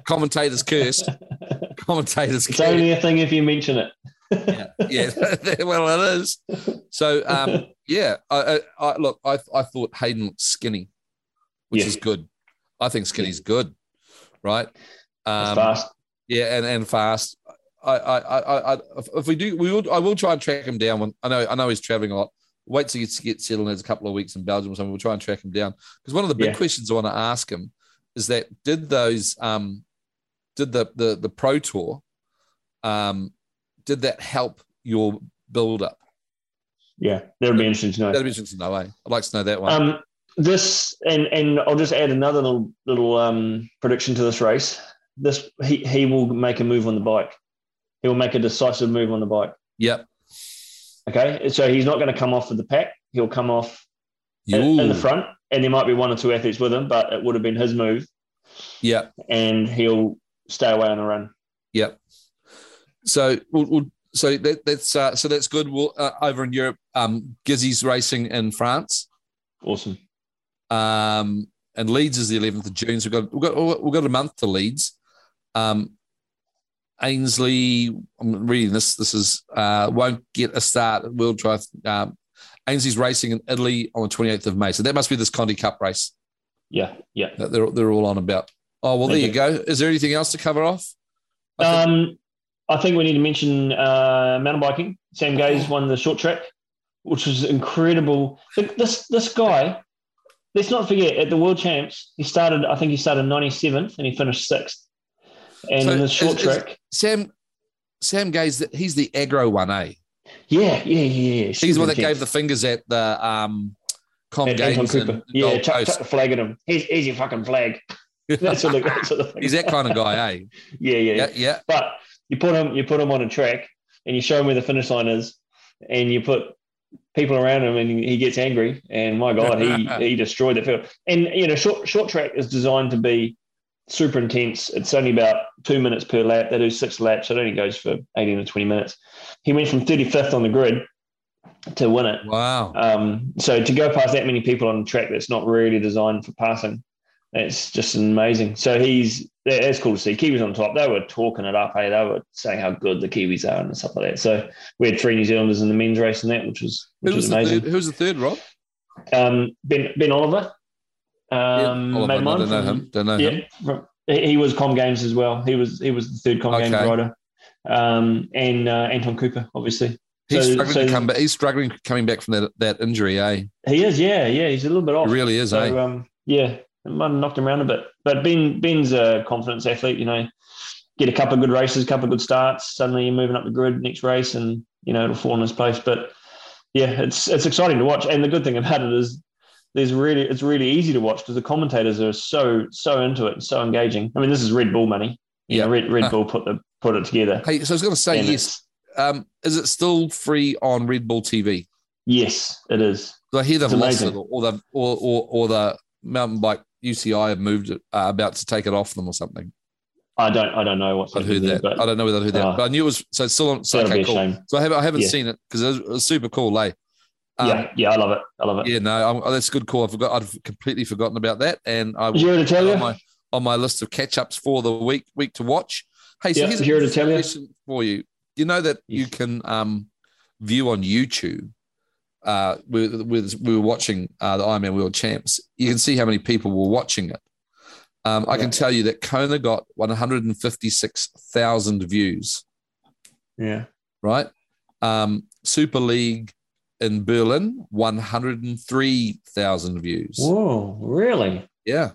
Commentator's curse. Commentator's It's curse. only a thing if you mention it. Yeah, yeah. well, it is. So, um, yeah, I, I, I look, I, I thought Hayden looked skinny, which Yeah. is good. I think skinny's good, right? Um, fast. yeah, and and fast. I, I, I, I, if- we do, we will. I will try and track him down. When I know, I know he's traveling a lot. Wait till he gets, get settled. There's a couple of weeks in Belgium or something. We'll try and track him down because one of the big Yeah. questions I want to ask him is that did those, um, did the the the pro tour, um, did that help your build up? Yeah, that'll be interesting to know. That'd be interesting to know. Eh? I'd like to know that one. Um, this and and I'll just add another little little um, prediction to this race. This he he will make a move on the bike. He will make a decisive move on the bike. yep. Okay, so he's not going to come off with the pack. He'll come off in, in the front, and there might be one or two athletes with him, but it would have been his move. Yeah, and he'll stay away on the run. Yeah. So we'll, we'll so that, that's uh, so that's good. We'll, uh, over in Europe, um, Gizzy's racing in France. Awesome. Um, and Leeds is the 11th of June. So we've got we've got we've got a month to Leeds. Um, Ainsley, I'm reading this. This is uh, won't get a start at World Drive. Um, Ainsley's racing in Italy on the 28th of May. So that must be this Conti Cup race. Yeah, yeah. That they're they're all on about. Oh well, Thank there you, you go. Is there anything else to cover off? I um, I think we need to mention uh, mountain biking. Sam Gaze won the short track, which was incredible. This this guy, let's not forget, at the World Champs, he started. I think he started ninety seventh and he finished sixth. And so in the short is, track, is Sam Sam Gaze, he's the aggro one, eh? Yeah, yeah, yeah. yeah. He's the one that gave the fingers at the um, Com at Games. And yeah, chuck, chuck the flag at him. Here's, here's your fucking flag. That's what the, that's what the He's that kind of guy, eh? yeah, yeah, yeah, yeah. But you put him, you put him on a track, and you show him where the finish line is, and you put people around him, and he gets angry. And my God, he he destroyed the field. And you know, short short track is designed to be super intense. It's only about two minutes per lap. They do six laps. so It only goes for 18 to 20 minutes. He went from 35th on the grid to win it. Wow. Um, so to go past that many people on a track that's not really designed for passing it's just amazing. So he's it's cool to see Kiwis on top. They were talking it up. Hey, they were saying how good the Kiwis are and stuff like that. So we had three New Zealanders in the men's race in that, which was which was, was amazing. Who's the third, Rob? Um, ben Ben Oliver. Um, yeah, Oliver, I don't know him. Don't know yeah, him. He was Com Games as well. He was he was the third Com okay. Games rider. Um, and uh, Anton Cooper, obviously. He's so, struggling so, to come back. He's struggling coming back from that that injury, eh? He is, yeah, yeah. He's a little bit off. He really is, so, eh? Um, yeah, it might have knocked him around a bit. But Ben Ben's a confidence athlete. You know, get a couple of good races, a couple of good starts. Suddenly you're moving up the grid next race, and you know it'll fall in his place. But yeah, it's it's exciting to watch. And the good thing about it is there's really it's really easy to watch because the commentators are so so into it and so engaging. I mean, this is Red Bull money. yeah, Red Red Bull put the put it together. Hey, so I was going to say yes. Um, is it still free on Red Bull TV? Yes, it is. I hear they've lost it, or the or, or or the mountain bike UCI have moved it, uh, about to take it off them or something. I don't. I don't know what's. I heard that. But, I don't know whether I heard that, uh, but I knew it was. So it's still on. So, okay, cool. So I haven't. I haven't yeah. seen it because it, it, was super cool, eh? Um, yeah, yeah, I love it. I love it. Yeah, no, I'm, oh, that's a good call. I forgot. I'd completely forgotten about that, and I was to tell you on my, on my list of catch ups for the week week to watch. Hey, so yeah, here's a question you. for you. You know that yes. you can um, view on YouTube uh, we, we, we were watching uh, the Ironman World Champs, you can see how many people were watching it. Um, I can tell you that Kona got 156,000 views. Yeah. Right. Um, Super League in Berlin, 103,000 views. Whoa, really? Yeah.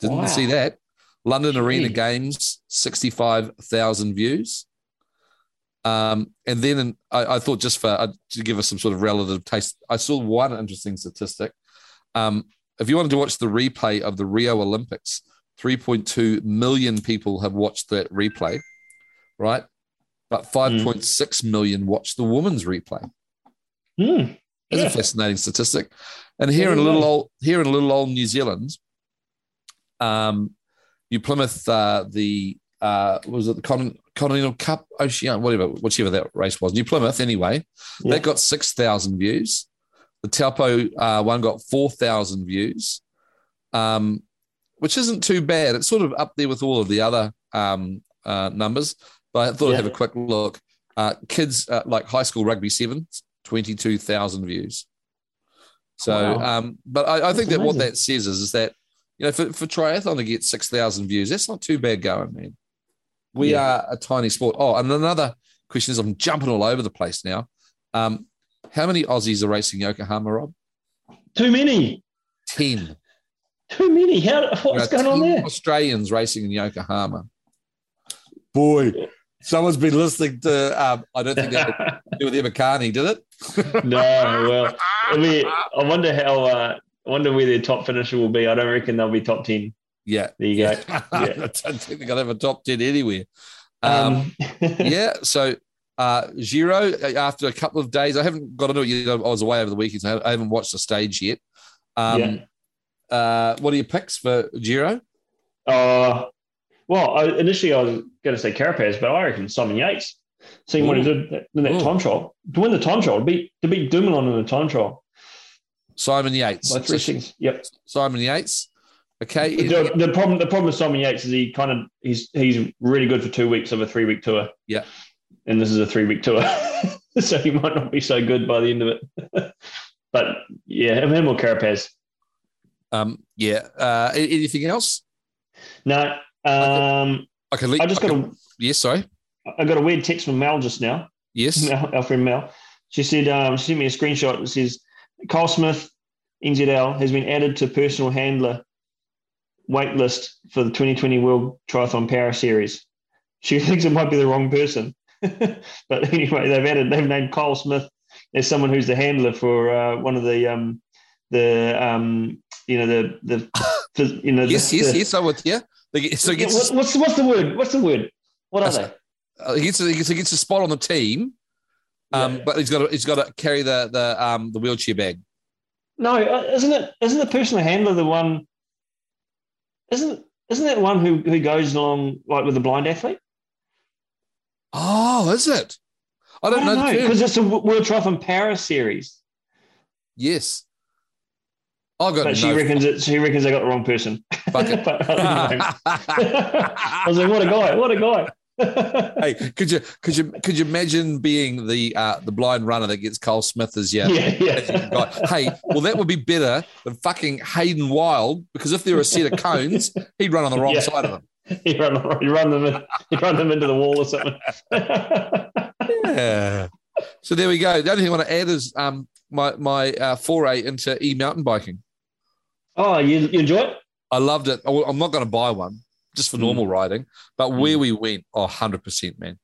Didn't wow. see that. London Gee. Arena Games, 65,000 views. Um, and then I, I, thought just for uh, to give us some sort of relative taste, I saw one interesting statistic. Um, if you wanted to watch the replay of the Rio Olympics, 3.2 million people have watched that replay, right? But 5.6 mm. million watched the women's replay. Mm. That's yeah. a fascinating statistic. And here in a little old here in little old New Zealand, um, New Plymouth, uh, the uh, was it the Con- Continental Cup, Ocean, whatever, whichever that race was, New Plymouth anyway. Yeah. That got 6,000 views. The Taupo uh, one got 4,000 views, um, which isn't too bad. It's sort of up there with all of the other um, uh, numbers, but I thought yeah. I'd have a quick look. Uh, kids uh, like high school rugby seven, 22,000 views. So, wow. um, but I, I think that amazing. what that says is, is that, you know, for, for triathlon to get 6,000 views, that's not too bad going, man. We yeah. are a tiny sport. Oh, and another question is I'm jumping all over the place now. Um, how many Aussies are racing Yokohama, Rob? Too many. 10. Too many. How, what's going on there? Australians racing in Yokohama. Boy, someone's been listening to, um, I don't think that do with Emma Carney, did it? no, well, I mean, I wonder how, uh, I wonder where their top finisher will be. I don't reckon they'll be top 10. Yeah. There you go. Yeah. I don't think they're going to have a top 10 anywhere. Um, um. yeah. So, Uh, Giro, after a couple of days, I haven't got to know it yet. I was away over the weekend, so I haven't watched the stage yet. Um, Yeah. uh, what are your picks for Giro? Uh, well, I, initially I was going to say Carapaz, but I reckon Simon Yates. Seeing what he did in that Ooh. time trial to win the time trial, to beat to beat Dumoulin in the time trial Simon Yates. by three So seconds. Yep. Simon Yates. Okay. The, the problem the problem with Simon Yates is he kind of he's he's really good for two weeks of a three week tour. Yeah. And this is a three week tour, so he might not be so good by the end of it. but yeah, him or Carapaz. Um, yeah. Uh, anything else? No, um, I can leave. I just got a Yes, sorry. I got a weird text from Mel just now. Yes. Mel, our friend Mel. She said, um, she sent me a screenshot that says, Carl Smith, NZL, has been added to personal handler wait list for the 2020 World Triathlon Para Series. She thinks it might be the wrong person. but anyway, they've added, they've named Kyle Smith as someone who's the handler for uh, one of the, um, the, um, you know, the, the, you know, Yes, the, yes, the- yes. I'm with you. So gets, What- what's, what's the word? What's the word? What are they? uh, he gets, he gets, he gets a spot on the team, um, Yeah. but he's got to, he's got to carry the the um the wheelchair bag. No, uh, isn't it? Isn't the personal handler the one? Isn't isn't that one who who goes along like with a blind athlete? Oh, is it? I don't, know. the term. because it's a World Triathlon Para series. Yes. I got But she no reckons it. She reckons they got the wrong person. But anyway. I was like, what a guy! What a guy! Hey, could you could you could you imagine being the uh, the blind runner that gets Carl Smith as your yeah, yeah. Hey, well that would be better than fucking Hayden Wilde because if there were a set of cones, he'd run on the wrong Yeah. side of them. you run, you run them, in, you run them into the wall or something. Yeah. So there we go. The only thing I want to add is um my my uh, foray into e mountain biking. oh, you, you enjoy it? I loved it. I'm not going to buy one just for Mm. normal riding, but where we went, oh, 100 percent, man.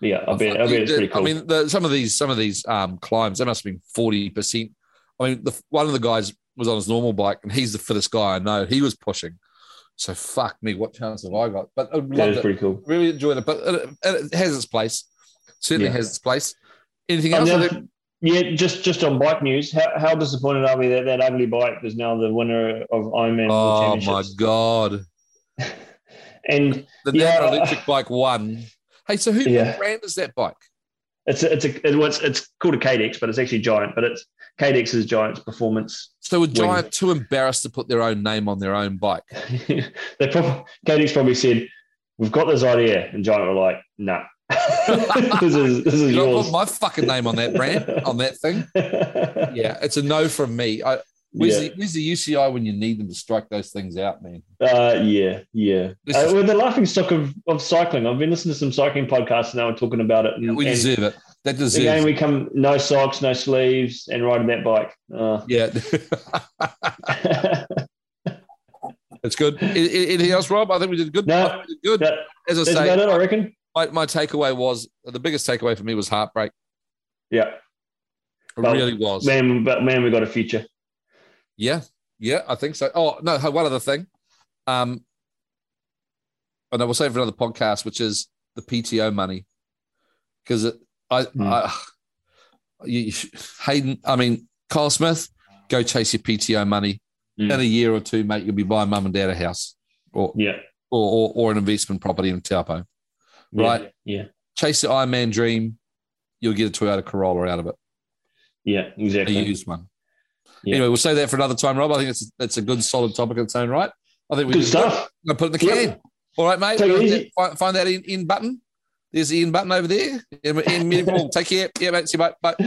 Yeah, I bet. I bet it's pretty cool. I mean, the, some of these some of these um, climbs, they must have been forty percent. I mean, the, one of the guys was on his normal bike, and he's the fittest guy I know. He was pushing, so fuck me, what chance have I got? But I loved is it, pretty cool. really enjoyed it. But it, it has its place. Certainly Yeah. has its place. Anything else? I Yeah, just just on bike news, how, how disappointed are we that that ugly bike is now the winner of Ironman Oh my god, And the Yeah. Nano electric bike won. Hey, so who Yeah. brand is that bike? it's a, it's a it, was, it's called a Cadex, but it's actually Giant. But it's Cadex's Giant's performance. So a giant too embarrassed to put their own name on their own bike. they probably Cadex probably said, "We've got this idea," and Giant were like, "Nah, this is this is You don't yours." put my fucking name on that brand on that thing. Yeah, it's a no from me. I, where's, yeah. the, where's the UCI when you need them to strike those things out, man? Uh, yeah, yeah. This Uh, we're the laughing stock of, of cycling. I've been listening to some cycling podcasts now and talking about it. And, We and deserve it. That deserves again, we come no socks, no sleeves, and riding that bike. Uh, Yeah, it's good. Anything else, Rob? I think we did good. No. We did good. that, As I that's say, it, I reckon. my, my takeaway was the biggest takeaway for me was heartbreak. Yeah, It Well, really was. man. But man, we got a future. Yeah, yeah, I think so. Oh no, one other thing. Um, and I will save for another podcast, which is the PTO money, because I, Hmm. I, you, Hayden, I mean, Carl Smith, go chase your PTO money. Hmm. In a year or two, mate, you'll be buying mum and dad a house, or Yeah, or or, or an investment property in Taupo. Right. Yeah, Chase the Ironman dream, you'll get a Toyota Corolla out of it, yeah, exactly. a used one. Yeah. Anyway, we'll say that for another time, Rob. I think it's it's a good, solid topic in its own right. I think we Good stuff. I'm put it in the Yep. can. All right, mate. Take. Find, find that in, in button. There's the in button over there. In, in, in, take care. Yeah, mate. See you. Bye. Bye. bye.